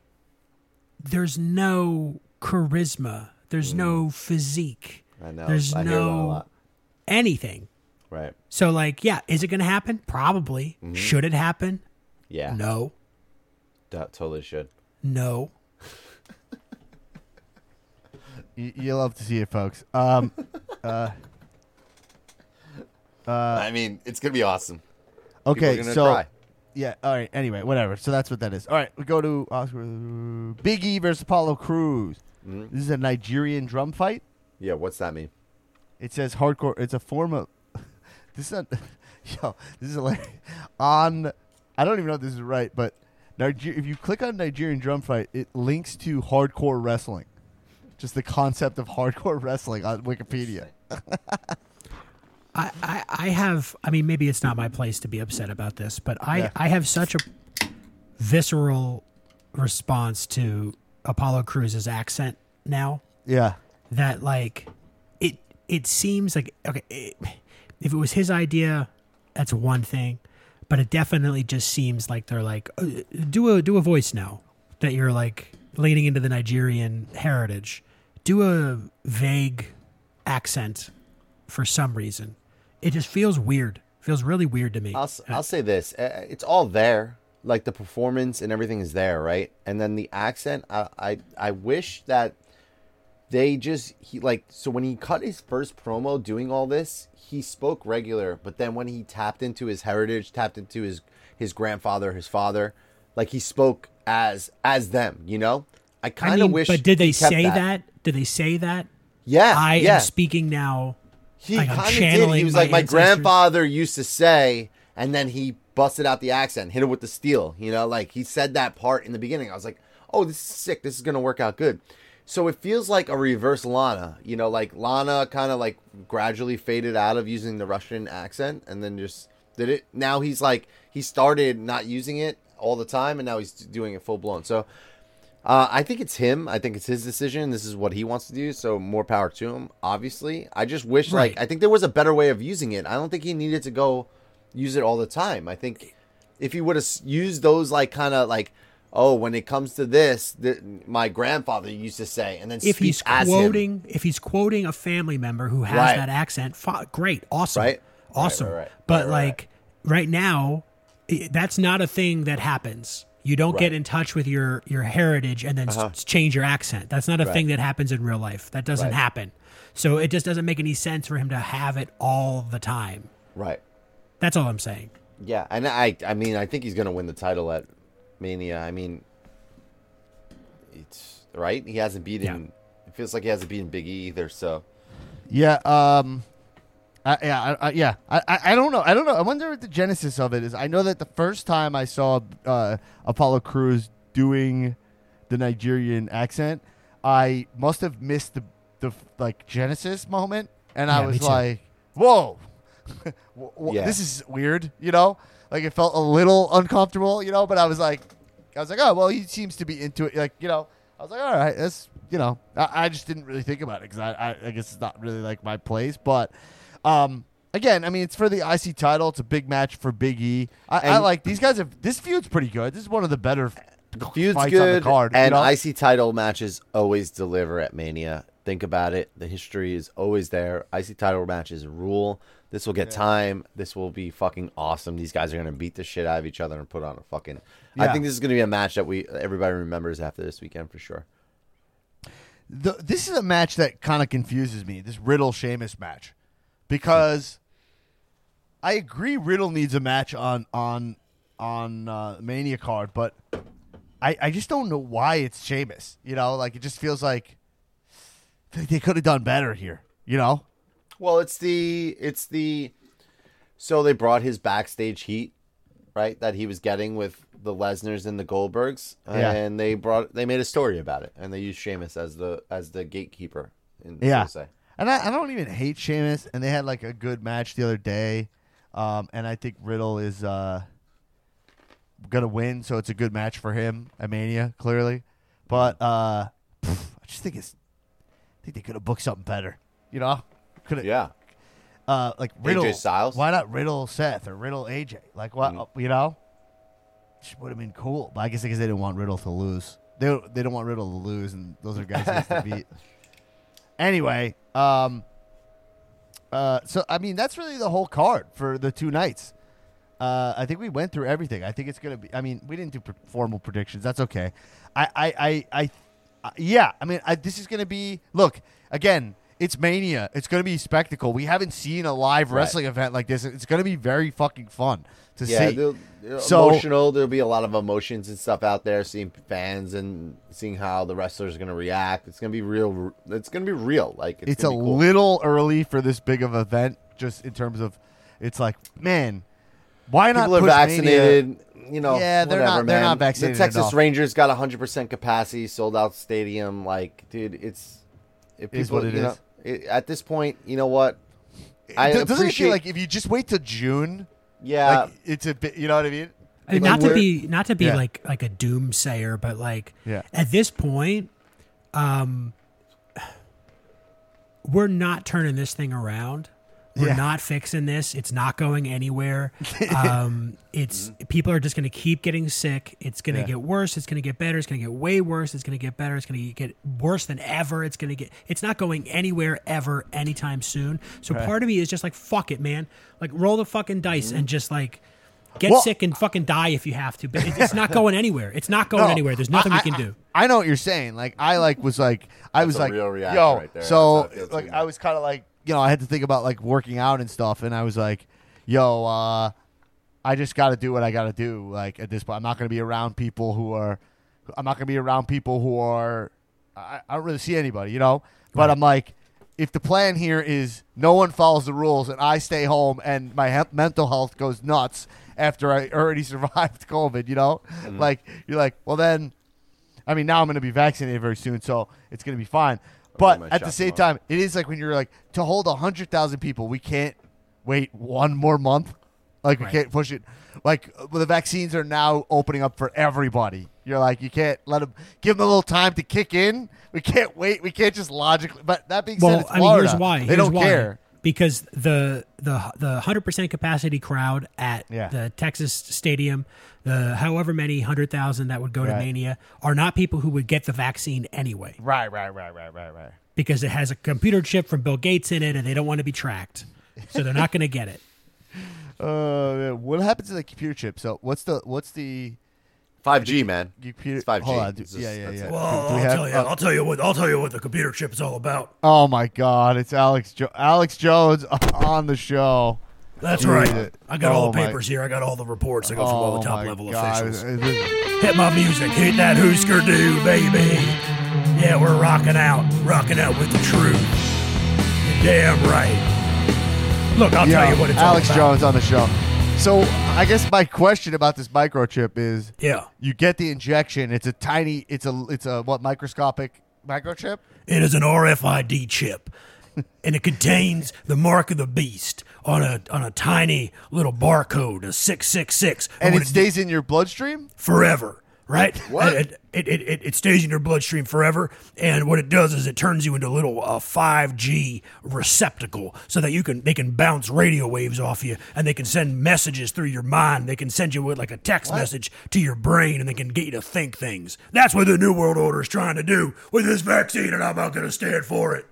there's no charisma. There's no physique. Hmm. I know. There's I hear that a no anything. Right. So like, yeah, is it going to happen? Probably. Mm-hmm. Should it happen? Yeah. No. That totally should. No. You, you love to see it, folks. Um, uh, I mean, it's gonna be awesome. Okay, so cry. yeah, all right. Anyway, whatever. So that's what that is. All right, we go to Oscar Big E versus Apollo Crews. Mm-hmm. This is a Nigerian drum fight. Yeah. What's that mean? It says hardcore. It's a form of. This is a, yo. This is hilarious. On, I don't even know if this is right, but Niger- if you click on Nigerian drum fight, it links to hardcore wrestling. Just the concept of hardcore wrestling on Wikipedia. I, I, I have I mean maybe it's not my place to be upset about this, but I, Yeah. I have such a visceral response to Apollo Crews's accent now Yeah. that like it it seems like okay it, if it was his idea that's one thing but it definitely just seems like they're like uh, do a do a voice now that you're like leaning into the Nigerian heritage do a vague accent for some reason it just feels weird feels really weird to me I'll I'll say this: uh, it's all there. Like the performance and everything is there, right? And then the accent. I I, I wish that they just he like so when he cut his first promo doing all this, he spoke regular. But then when he tapped into his heritage, tapped into his his grandfather, his father, like he spoke as as them. You know, I I kind of mean, wish. but did they say that. did they say that Yeah, I yeah. am speaking now He Like, kind of did. He was like, my ancestors." grandfather used to say, and then he busted out the accent, hit it with the steel. You know, like he said that part in the beginning. I was like, oh, this is sick. This is gonna work out good. So it feels like a reverse Lana. You know, like Lana kind of like gradually faded out of using the Russian accent, and then just did it. Now he's like he started not using it all the time, and now he's doing it full blown. So. Uh, I think it's him. I think it's his decision. This is what he wants to do. So more power to him. Obviously, I just wish like I think there was a better way of using it. I don't think he needed to go use it all the time. I think if he would have used those like kind of like oh when it comes to this, th- my grandfather used to say, and then if he's as him. quoting if he's quoting a family member who has Right. that accent fi- great awesome Right. Right, awesome right, right. but Right, right, like right now that's not a thing that happens you don't Right. get in touch with your your heritage and then s- change your accent that's not a Right. thing that happens in real life that doesn't Right. happen so it just doesn't make any sense for him to have it all the time right. that's all i'm saying Yeah, and I I mean I think he's gonna win the title at Mania. I mean, it's right. He hasn't beaten. It feels like he hasn't beaten Big E either. So Yeah. Um. I, yeah. I, I, yeah. I, I. I don't know. I don't know. I wonder what the genesis of it is. I know that the first time I saw uh, Apollo Crews doing the Nigerian accent, I must have missed the the like genesis moment, and I Yeah, me was like, "Whoa, W- w- Yeah. this is weird." You know, like it felt a little uncomfortable. You know, but I was like, I was like, "Oh, well, he seems to be into it." Like, you know, I was like, "All right, that's." You know, I, I just didn't really think about it because I, I, I guess it's not really like my place, but um, again, I mean, it's for the IC title. It's a big match for Big E. I, I like these guys. Have this feud's pretty good. This is one of the better the feud's fights good, on the card. you and know? IC title matches always deliver at Mania. Think about it. The history is always there. IC title matches rule. This will get time. This will be fucking awesome. These guys are gonna beat the shit out of each other and put on a fucking. I think this is gonna be a match that we everybody remembers after this weekend for sure. the, this is a match that kind of confuses me. This Riddle Sheamus match, because I agree Riddle needs a match on on on uh, Mania card, but I I just don't know why it's Sheamus. You know, like it just feels like they could have done better here. You know, Well, it's the it's the so they brought his backstage heat, right? That he was getting with the Lesners and the Goldbergs, Yeah. and they brought they made a story about it, and they used Sheamus as the as the gatekeeper. In, Yeah. say. And I, I don't even hate Sheamus, and they had like a good match the other day. Um, and I think Riddle is uh, gonna win, so it's a good match for him at Mania, clearly. But uh, pff, I just think it's, I think they could have booked something better. You know, could have Yeah, uh, like Riddle Styles? Why not Riddle Seth or Riddle AJ? Like what Mm-hmm. you know, would have been cool. But I guess because they didn't want Riddle to lose. They don't- they don't want Riddle to lose, and those are guys he has to beat. Anyway, um, uh, so I mean that's really the whole card for the two nights. Uh, I think we went through everything. I think it's gonna be. I mean, we didn't do formal predictions. That's okay. I, I, I, I, I yeah. I mean, I, this is gonna be. Look again. It's mania. It's gonna be spectacle. We haven't seen a live Right. wrestling event like this. It's gonna be very fucking fun to yeah. see. they'll- they'll- So- emotional. There'll be a lot of emotions and stuff out there. Seeing fans and seeing how the wrestlers are gonna react. It's gonna be real. It's gonna be real. Like it's, it's a cool. little early for this big of an event, just in terms of. It's like, man, why not? People are push Mania- vaccinated. You know, Yeah, they're whatever, not- they're man. not vaccinated The Texas. Rangers got 100% capacity, sold out stadium. Like, dude, it's if Is what it you is. know, it, at this point, you know what? I Doesn't it feel appreciate. like if you just wait till June, yeah, like it's a bit. You know what I mean? I mean, Like, not to be not to be Yeah. like like a doomsayer, but like Yeah. at this point, um, we're not turning this thing around. We're Yeah. not fixing this. It's not going anywhere. Um, it's people are just going to keep getting sick. It's going to Yeah. get worse. It's going to get better. It's going to get way worse. It's going to get better. It's going to get worse than ever. It's going to get. It's not going anywhere ever anytime soon. So part of me is just like fuck it, man. Like roll the fucking dice and just like. Get Well- sick and fucking die if you have to, but it's not going anywhere. It's not going No, anywhere. There's nothing I- we can I- do. I know what you're saying. Like I like was like I was a like real reaction yo. right there. So That's how it feels like. I was kind of like you know I had to think about like working out and stuff, and I was like, yo, uh, I just got to do what I got to do. Like at this point, I'm not going to be around people who are. I'm not going to be around people who are. I, I don't really see anybody, you know. But I'm like, if the plan here is no one follows the rules and I stay home and my he- mental health goes nuts after I already survived COVID, you know, Mm-hmm. like you're like, well then, I mean now I'm going to be vaccinated very soon, so it's going to be fine. But at the same time, it is like when you're like to hold hundred thousand people, we can't wait one more month. Like we Right. can't push it. Like uh, the vaccines are now opening up for everybody. You're like you can't let them give them a little time to kick in. We can't wait. We can't just logically. But that being said, Well, it's I mean, here's why. They Here's don't why. care. because the the the hundred percent capacity crowd at Yeah. the Texas Stadium, the however many hundred thousand that would go to Right. Mania, are not people who would get the vaccine anyway Right, right, right, right, right, right. because it has a computer chip from Bill Gates in it, and they don't want to be tracked, so they're not going to get it. Uh, what happens to the computer chip? So what's the what's the 5G, man. computer? It's 5G. Hold on, It's just- yeah, yeah, that's yeah. it. Do- Well, do we I'll have- tell you. uh, I'll tell you what. I'll tell you what the computer chip is all about. oh my God! It's Alex jo- Alex Jones on the show. That's Read right. it. I got all Oh the my- papers here. I got all the reports. I got from all Oh the top level God. officials. It- Hit my music. Hit that Hoosker do, baby. Yeah, we're rocking out. Rocking out with the truth. Damn right. Look, I'll Yeah, tell you what it's Alex all. Jones on the show. So I guess my question about this microchip is: Yeah. you get the injection. It's a tiny. It's a. It's a what microscopic microchip. It is an RFID chip, and it contains the mark of the beast on a on a tiny little barcode, a six six six, And it stays in your bloodstream. forever. Right? What? It, it, it, it, stays in your bloodstream forever, and what it does is it turns you into a little uh, 5G receptacle, so that you can they can bounce radio waves off you, and they can send messages through your mind. They can send you with like a text message to your brain, and they can get you to think things. That's what the New World Order is trying to do with this vaccine, and I'm not going to stand for it.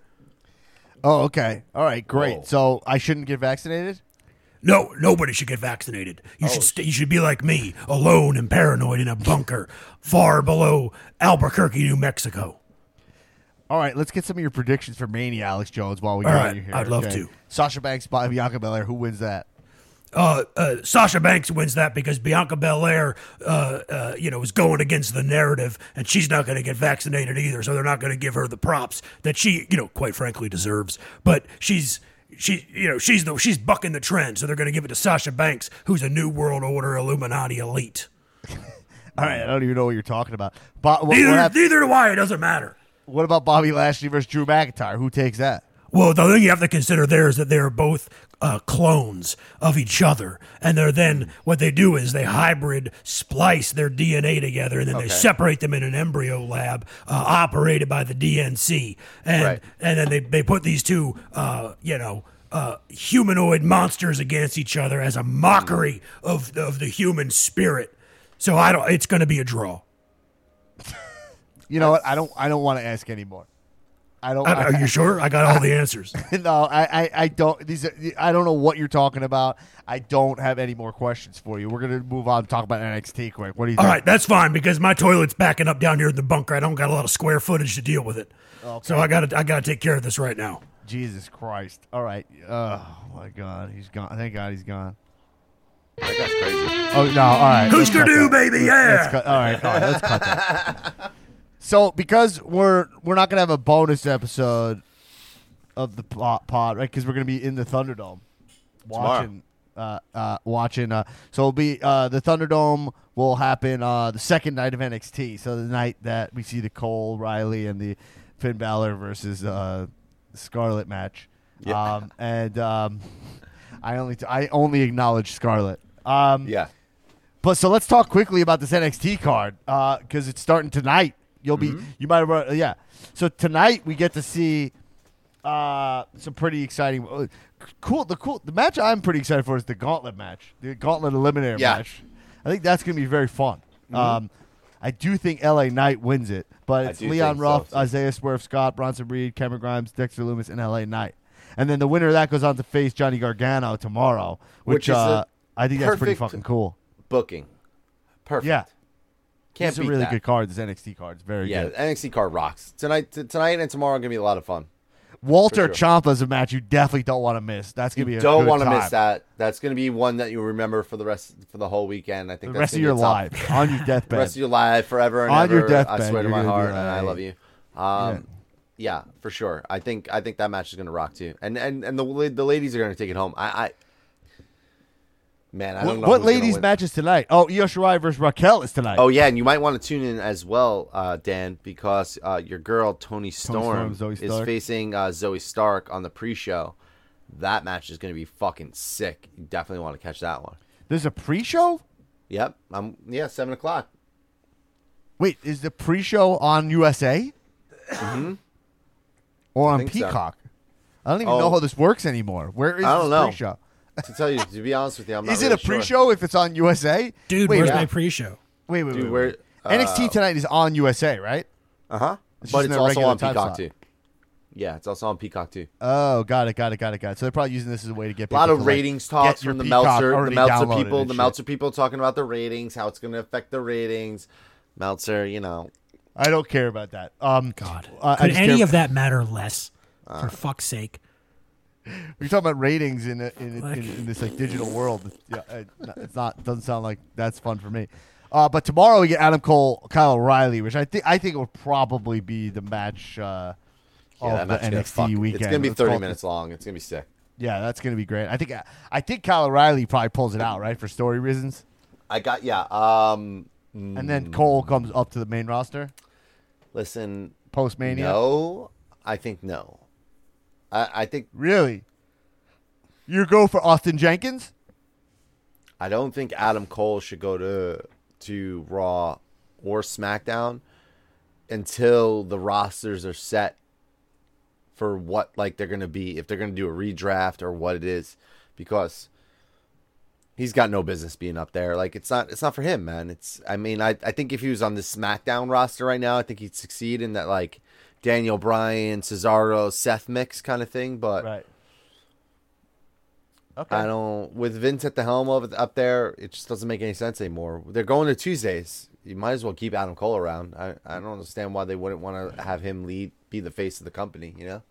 Oh, okay. All right, great. Whoa. So I shouldn't get vaccinated. No, nobody should get vaccinated. You should oh. st- you should be like me, alone and paranoid in a bunker far below Albuquerque, New Mexico. All right, let's get some of your predictions for Mania, Alex Jones, while we All got right, you here. I'd love okay? to. Sasha Banks, Bi- Bianca Belair. Who wins that? Uh, uh, Sasha Banks wins that because Bianca Belair, uh, uh, you know, is going against the narrative, and she's not going to get vaccinated either. So they're not going to give her the props that she, you know, quite frankly deserves. But she's she, you know, she's the she's bucking the trend. So they're going to give it to Sasha Banks, who's a New World Order Illuminati elite. All right, I don't even know what you're talking about. Bo- what, what, Neither hap- neither do I. It doesn't matter. what about Bobby Lashley versus Drew McIntyre? Who takes that? Well, the thing you have to consider there is that they're both uh, clones of each other, and they're then what they do is they hybrid splice their DNA together, and then they separate them in an embryo lab uh, operated by the DNC, and Right. and then they they put these two, uh, you know. Uh, humanoid monsters against each other as a mockery of of the human spirit. So I don't. It's going to be a draw. You know what? I don't. I don't want to ask anymore. I don't. Uh, Are you sure? I got all the answers. no, I, I, I don't. These, are, I don't know what you're talking about. I don't have any more questions for you. We're gonna move on and talk about NXT quick. What do you All think? right, that's fine because my toilet's backing up down here in the bunker. I don't got a lot of square footage to deal with it, so I got to I got to take care of this right now. Jesus Christ! All right. Oh my God, he's gone. Thank God he's gone. That guy's crazy. Oh no! All right. let's Husker cut do, that. baby, Let's yeah. cut- all right, all right. Let's cut that. So, because we're we're not gonna have a bonus episode of the po- pod, right? Because we're gonna be in the Thunderdome watching, uh, uh, watching. Uh, so it'll be uh, the Thunderdome will happen uh, the second night of NXT. So the night that we see the Cole Riley and the Finn Balor versus uh, Scarlett match. Yeah. Um, and um, I only I only acknowledge Scarlett. Um, Yeah. but so let's talk quickly about this NXT card because it's starting tonight. You'll be you might have yeah. So tonight we get to see uh, some pretty exciting, uh, cool. The cool the match I'm pretty excited for is the Gauntlet match, the Gauntlet Eliminator Yeah. match. I think that's going to be very fun. Um, I do think LA Knight wins it, but it's Leon think so, Ruff. Isaiah Swerve Scott, Bronson Reed, Cameron Grimes, Dexter Lumis, and LA Knight. And then the winner of that goes on to face Johnny Gargano tomorrow, which, Which is uh, I think that's pretty fucking cool. Booking. Perfect. Yeah. Can't it's a beat really that. good card. This NXT card is very good. Yeah, good. NXT card rocks. Tonight, t- tonight and tomorrow are gonna be a lot of fun. Walter Ciampa is a match you definitely don't want to miss. That's gonna be a don't want to miss that. That's gonna be one that you remember for the rest for the whole weekend. I think The rest of your life on your deathbed, The rest of your life forever and On ever. your deathbed, I swear to my heart, like, and I love you. Um, Yeah, for sure. I think I think that match is gonna rock too, and and and the the ladies are gonna take it home. I, I man, I don't know what ladies win. matches tonight? Oh, Io Shirai versus Raquel is tonight. Oh yeah, and you might want to tune in as well, uh, Dan, because uh, your girl Toni Storm, Storm, is facing uh, Zoey Stark on the pre-show. That match is going to be fucking sick. You definitely want to catch that one. There's a pre-show. Yep, I'm yeah seven o'clock. Wait, is the pre-show on USA Mhm. or on think so. Peacock? I don't even Oh. know how this works anymore. Where is I don't know. pre-show? To tell you, to be honest with you, I'm not Is it a sure. pre-show if it's on USA? Dude, wait, where's wait, my pre-show? Wait, wait, Dude, wait. where- wait. NXT uh, tonight is on USA, right? Uh huh. But it's also on Peacock slot. too. Yeah, it's also on Peacock too. Oh, got it, got it, got it, got it. So they're probably using this as a way to get A lot people of to, like, ratings get talks from the Peacock Meltzer, the Meltzer people, and the shit. Meltzer people talking about the ratings, how it's going to affect the ratings. Meltzer, you know, I don't care about that. Um, God, uh, could any care- of that matter less? Uh. for fuck's sake. We're talking about ratings in, a, in, Like- in, in this like digital world. Yeah, uh, it's not doesn't sound like that's fun for me. Uh, but tomorrow we get Adam Cole, Kyle O'Reilly, which I think I think will probably be the match uh, yeah, of the match is gonna NXT weekend. It's going to be Let's 30 it minutes this. long. It's going to be sick. Yeah, that's gonna be great. I think I think Kyle O'Reilly probably pulls it out right for story reasons, I got yeah. Um, and then Cole comes up to the main roster listen, post Mania. no, I think no. I, I think Really? You go for Austin Jenkins? I don't think Adam Cole should go to to Raw or SmackDown until the rosters are set for what like they're gonna be if they're gonna do a redraft or what it is because he's got no business being up there. Like it's not it's not for him, man. It's I mean I I think if he was on the SmackDown roster right now, I think he'd succeed in that like Daniel Bryan, Cesaro, Seth mix kind of thing. But Right. Okay. I don't with Vince at the helm of it up there, it just doesn't make any sense anymore. They're going to Tuesdays. You might as well keep Adam Cole around. I, I don't understand why they wouldn't want to have him lead be the face of the company, you know?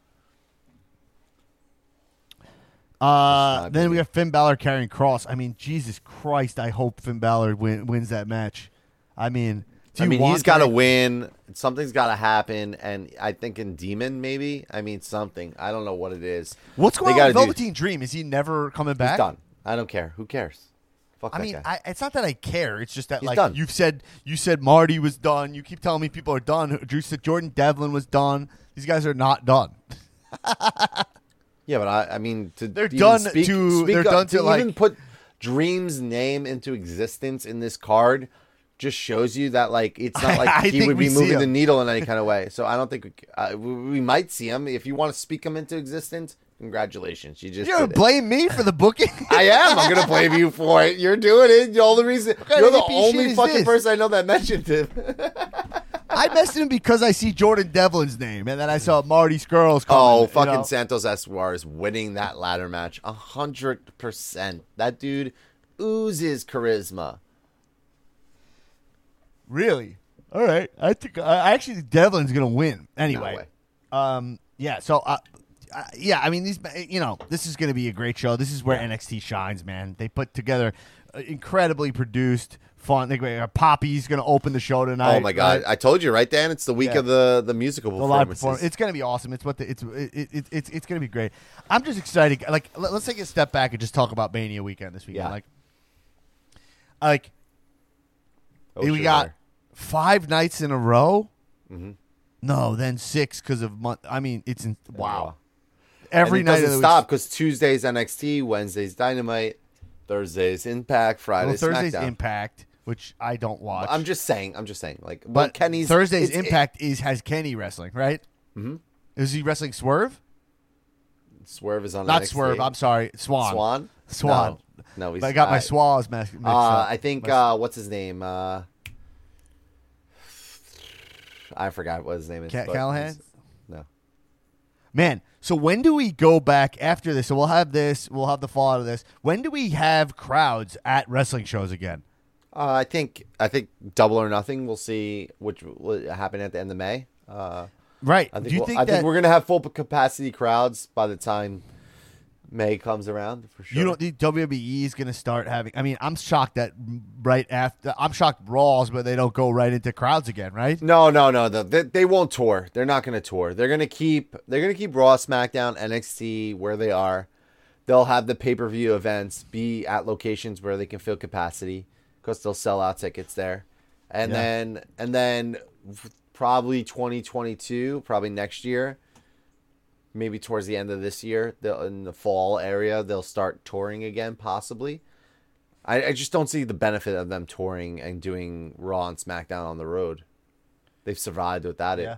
Uh, then we have Finn Balor Karrion Kross. I mean, Jesus Christ! I hope Finn Balor win, wins that match. I mean, do I mean, he's got to to win. Something's got to happen, and I think in Demon maybe. I mean, something. I don't know what it is. What's They going on with do- Dream? Is he never coming back? He's done. I don't care. Who cares? Fuck I that mean, guy. I, it's not that I care. It's just that He's like done. you've said, you said Marty was done. You keep telling me people are done. Drew said Jordan Devlin was done. These guys are not done. Yeah, but I, I mean, to They're done speak, to- speak they're up- done to, even like- put Dream's name into existence in this card. Just shows you that like it's not like he would be moving the needle in any kind of way. So I don't think we, uh, we, might see him if you want to speak him into existence. Congratulations, you just You're it. blame me for the booking? I am. I'm gonna blame you for it. You're doing it. You're all the reason. kind You're the only fucking this? person I know that mentioned it. I messed him because I see Jordan Devlin's name, and then I saw Marty Scurll's. Oh, you fucking know? Santos Escobar is winning that ladder match a hundred percent. That dude oozes charisma. Really? All right. I think I actually Devlin's gonna win anyway. way. um. Yeah. So. Uh, uh, yeah, I mean these. You know, this is going to be a great show. This is where NXT shines, man. They put together uh, incredibly produced, fun. They, uh, Poppy's going to open the show tonight. oh my god! right? I told you right, Dan. It's the week Yeah. of the the musical the performances. performance. It's going to be awesome. It's what the, it's it, it, it's it's going to be great. I'm just excited. Like, let, us take a step back and just talk about Mania weekend this weekend. Yeah. Like, like Oh, we sure got there. Five nights in a row. Mhm. No, then six because of month. I mean, it's in, wow. Every and it night doesn't stop because Tuesdays NXT, Wednesdays Dynamite, Thursdays Impact. Fridays Well, Thursday's SmackDown. Impact, which I don't watch. I'm just saying. I'm just saying. Like, but Kenny's Thursday's Impact is has Kenny wrestling, right? Mhm. Is he wrestling Swerve? Swerve is on Not NXT. Swerve. I'm sorry, Swann. Swann. Swann. No, no I got my uh, Swaz mess- mixed Uh. I think uh, what's his name? Uh, I forgot what his name is. Ca- but Callihan? No. Man, so when do we go back after this? So we'll have this, we'll have the fallout of this. When do we have crowds at wrestling shows again? Uh, I think I think Double or Nothing. We'll see which will happen at the end of May. Uh, Right. I think, do you we'll- think I that think we're gonna have full capacity crowds by the time May comes around for sure. You don't think WWE is going to start having? I mean, I'm shocked that right after I'm shocked Raws, but they don't go right into crowds again, right? No, no, no. The, they, they won't tour. They're not going to tour. They're going to keep. They're going to keep Raw, SmackDown, NXT where they are. They'll have the pay per view events be at locations where they can fill capacity because they'll sell out tickets there, and Yeah. then and then probably 2022, probably next year, maybe towards the end of this year, in the fall area they'll start touring again, possibly. I, I just don't see the benefit of them touring and doing Raw and SmackDown on the road. They've survived without it. Yeah.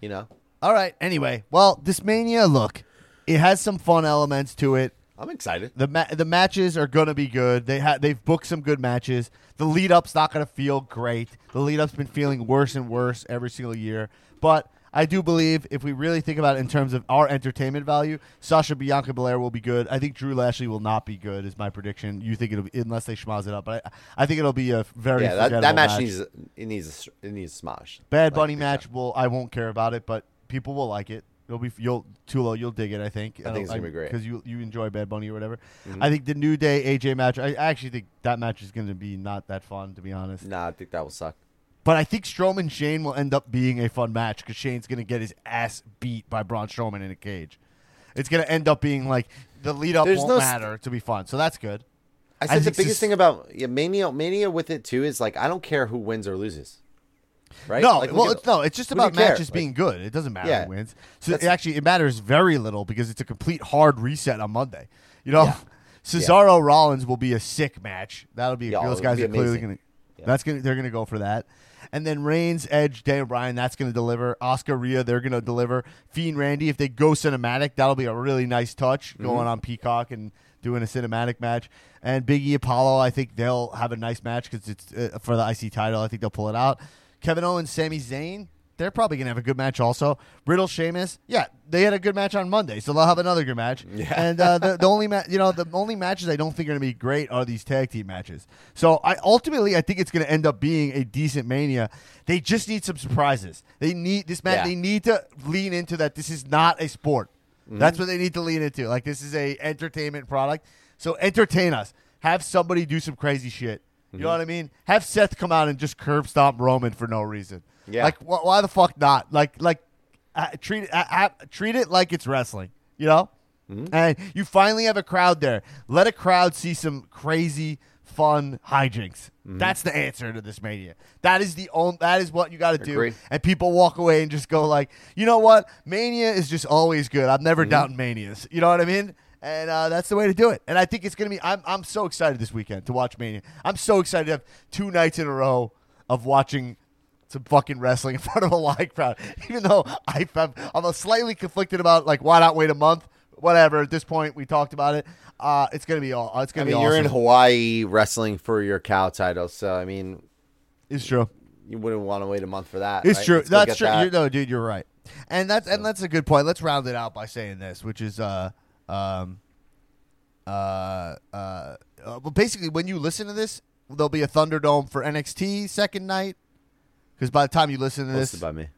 You know? All right. Anyway, well, this Mania, look, it has some fun elements to it. I'm excited. The ma- the matches are gonna be good. They ha- they've booked some good matches. The lead up's not gonna feel great. The lead up's been feeling worse and worse every single year. But I do believe if we really think about it in terms of our entertainment value, Sasha Bianca Belair will be good. I think Drew Lashley will not be good. Is my prediction. You think it'll be unless they schmoz it up, but I, I think it'll be a very yeah, that, that forgettable match, needs it needs a, it needs a smash. Bad Like, Bunny match. Will I won't care about it, but people will like it. It'll be you'll Tulo. You'll dig it. I think. I think it's gonna be great. because you you enjoy Bad Bunny or whatever. Mhm. I think the New Day AJ match. I actually think that match is going to be not that fun to be honest. Nah, I think that will suck. But I think Strowman Shane will end up being a fun match because Shane's going to get his ass beat by Braun Strowman in a cage. It's going to end up being like the lead up There's won't no st- matter to be fun. So that's good. I I said the biggest sus- thing about yeah, Mania Mania with it too is like I don't care who wins or loses. Right? No, Like, well, it's, no, it's just about matches Like, being good. It doesn't matter Yeah. who wins. So it actually, it matters very little because it's a complete hard reset on Monday. You know, Yeah. Cesaro Rollins will be a sick match. That'll be Yeah, those guys are clearly going to. That's gonna they're gonna go for that, and then Reigns, Edge, Daniel Bryan. That's gonna deliver. Asuka Rhea, they're gonna deliver. Fiend Randy, if they go cinematic, that'll be a really nice touch Mm-hmm. going on Peacock and doing a cinematic match. And Big E Apollo, I think they'll have a nice match because it's uh, for the IC title. I think they'll pull it out. Kevin Owens, Sami Zayn, they're probably gonna have a good match also. Riddle, Sheamus, yeah, they had a good match on Monday, so they'll have another good match. Yeah. And uh, the, the only ma- you know the only matches I don't think are gonna be great are these tag team matches. So I ultimately I think it's gonna end up being a decent Mania. They just need some surprises. They need this match. Yeah. They need to lean into that. This is not a sport. Mm-hmm. That's what they need to lean into. Like this is a entertainment product. So entertain us. Have somebody do some crazy shit. You Mm-hmm. know what I mean? Have Seth come out and just curb stomp Roman for no reason. Yeah. Like wh- why the fuck not? Like like uh, treat it uh, uh, treat it like it's wrestling. You know? Mm-hmm. And you finally have a crowd there. Let a crowd see some crazy fun hijinks. Mm-hmm. That's the answer to this mania. That is the only. That is what you got to do. And people walk away and just go like, you know what? Mania is just always good. I'm Mm-hmm. never doubting manias. You know what I mean? And uh, that's the way to do it. And I think it's gonna be. I'm I'm so excited this weekend to watch Mania. I'm so excited to have two nights in a row of watching some fucking wrestling in front of a live crowd. Even though I, I'm, I'm slightly conflicted about like why not wait a month. Whatever. At this point, we talked about it. Uh, it's gonna be all. It's gonna I mean, be. you're in. Hawaii wrestling for your cow title, so I mean, It's true. you wouldn't want to wait a month for that. It's right? true. Let's That's true. that. No, dude, you're right. And that's and that's a good point. Let's round it out by saying this, which is uh um uh uh, uh well basically when you listen to this, there'll be a Thunderdome for NXT second night. Because by the time you listen to this, Hosted by me.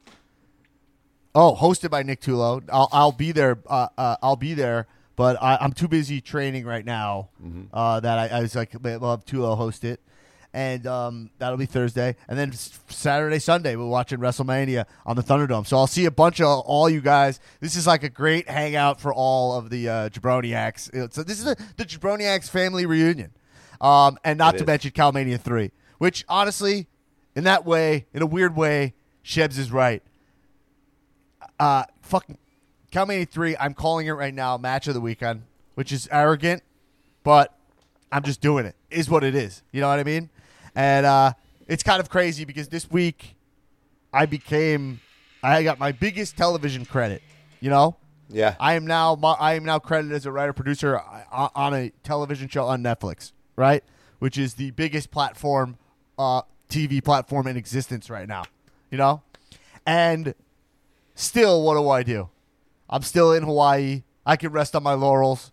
Oh, hosted by Nick Tulo. I'll, I'll be there. Uh, uh, I'll be there, but I, I'm too busy training right now. Uh, that I, I was like, we'll have Tulo host it, and um, that'll be Thursday, and then Saturday, Sunday, we're watching WrestleMania on the Thunderdome. So I'll see a bunch of all you guys. This is like a great hangout for all of the uh, Jabroniacs. So this is the, the Jabroniacs family reunion, um, and not It to is. mention Calmania three, which honestly, in that way, in a weird way, Shebs is right uh, fucking Calmania 3, I'm calling it right now, match of the weekend, which is arrogant, but I'm just doing it. Is what it is. You know what I mean? And uh, it's kind of crazy because this week I became, I got my biggest television credit. You know, Yeah. I am now I am now credited as a writer producer uh, on a television show on Netflix, right? Which is the biggest platform, uh, TV platform in existence right now. You know, and still, what do I do? I'm still in Hawaii. I can rest on my laurels.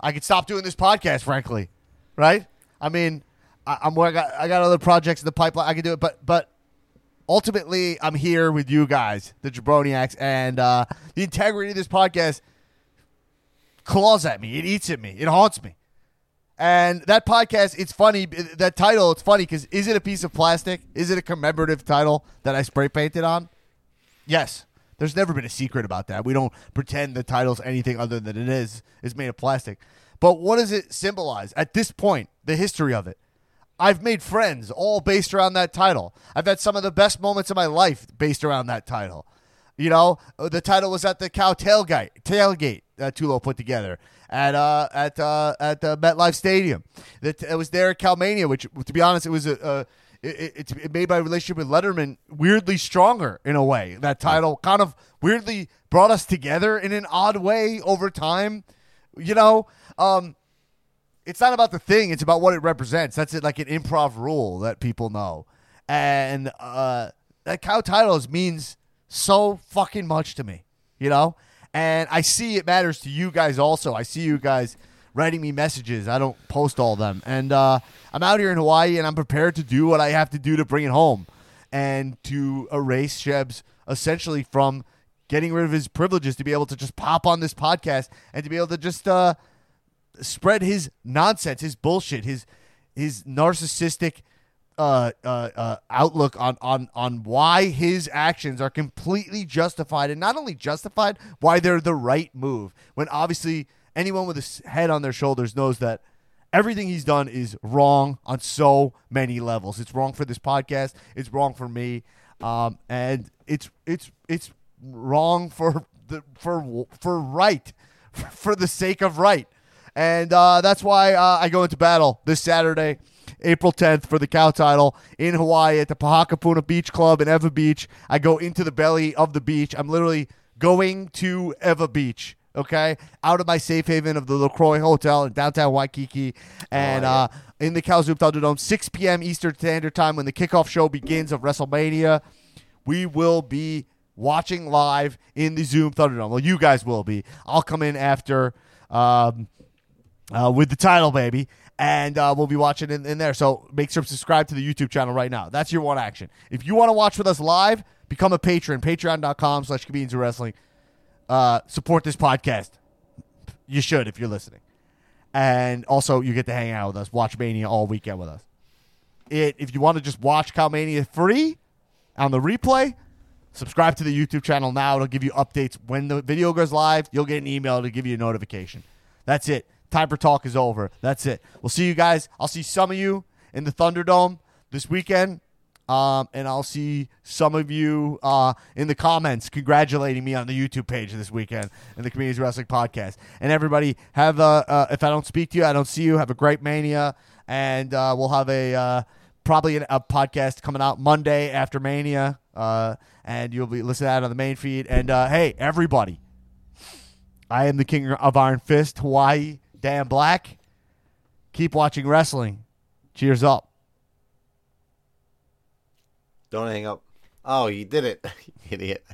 I could stop doing this podcast, frankly, right? I mean, I, I'm I got I got other projects in the pipeline. I can do it, but but ultimately, I'm here with you guys, the Jabroniacs, and uh, the integrity of this podcast claws at me. It eats at me. It haunts me. And that podcast, it's funny. That title, it's funny because is it a piece of plastic? Is it a commemorative title that I spray painted on? Yes. There's never been a secret about that. We don't pretend the title's anything other than it is. It's made of plastic. But what does it symbolize at this point, the history of it? I've made friends all based around that title. I've had some of the best moments of my life based around that title. You know, uh, the title was at the cow tailgate tailgate that Tulo put together at uh at uh at the MetLife Stadium. That it was there at Calmania, which to be honest, it was a, a it, it's it made my relationship with Letterman weirdly stronger in a way. That title kind of weirdly brought us together in an odd way over time. You know, um, it's not about the thing; it's about what it represents. That's it, like an improv rule that people know, and uh, that cow titles means so fucking much to me. You know, and I see it matters to you guys also. I see you guys writing me messages. I don't post all them. And uh, I'm out here in Hawaii and I'm prepared to do what I have to do to bring it home and to erase Shebs essentially from getting rid of his privileges to be able to just pop on this podcast and to be able to just uh, spread his nonsense, his bullshit, his his narcissistic uh, uh, uh, outlook on, on on why his actions are completely justified, and not only justified, why they're the right move. When obviously anyone with a head on their shoulders knows that everything he's done is wrong on so many levels. It's wrong for this podcast. It's wrong for me, um, and it's it's it's wrong for the for for right for the sake of right, and uh, that's why uh, I go into battle this Saturday. April 10th for the cow title in Hawaii at the Pahakapuna Beach Club in Ewa Beach. I go into the belly of the beach. I'm literally going to Ewa Beach okay, out of my safe haven of the LaCroix Hotel in downtown Waikiki. And oh, yeah. uh, in the Kalamazoo Thunderdome, 6 p.m. Eastern Standard Time when the kickoff show begins of WrestleMania. We will be watching live in the Zoom Thunderdome. Well, you guys will be. I'll come in after um, uh, with the title, baby and uh, we'll be watching in, in there. So make sure to subscribe to the YouTube channel right now. That's your one action. If you want to watch with us live, become a patron. Patreon.com slash Comedians of Wrestling. Uh, support this podcast. You should if you're listening. And also, you get to hang out with us, watch Mania all weekend with us. It If you want to just watch Calmania free on the replay, subscribe to the YouTube channel now. It'll give you updates when the video goes live. You'll get an email to give you a notification. That's it. Time for talk is over. That's it. We'll see you guys. I'll see some of you in the Thunderdome this weekend. Um, and I'll see some of you uh, in the comments congratulating me on the YouTube page this weekend in the Comedians Wrestling Podcast. And everybody, have a, uh, if I don't speak to you, I don't see you, have a great Mania. And uh, we'll have a uh, probably a, a podcast coming out Monday after Mania. Uh, and you'll be listening that on the main feed. And uh, hey, everybody, I am the King of Iron Fist, Hawaii. Dan Black. Keep watching wrestling. Cheers up. Don't hang up. Oh, you did it, idiot.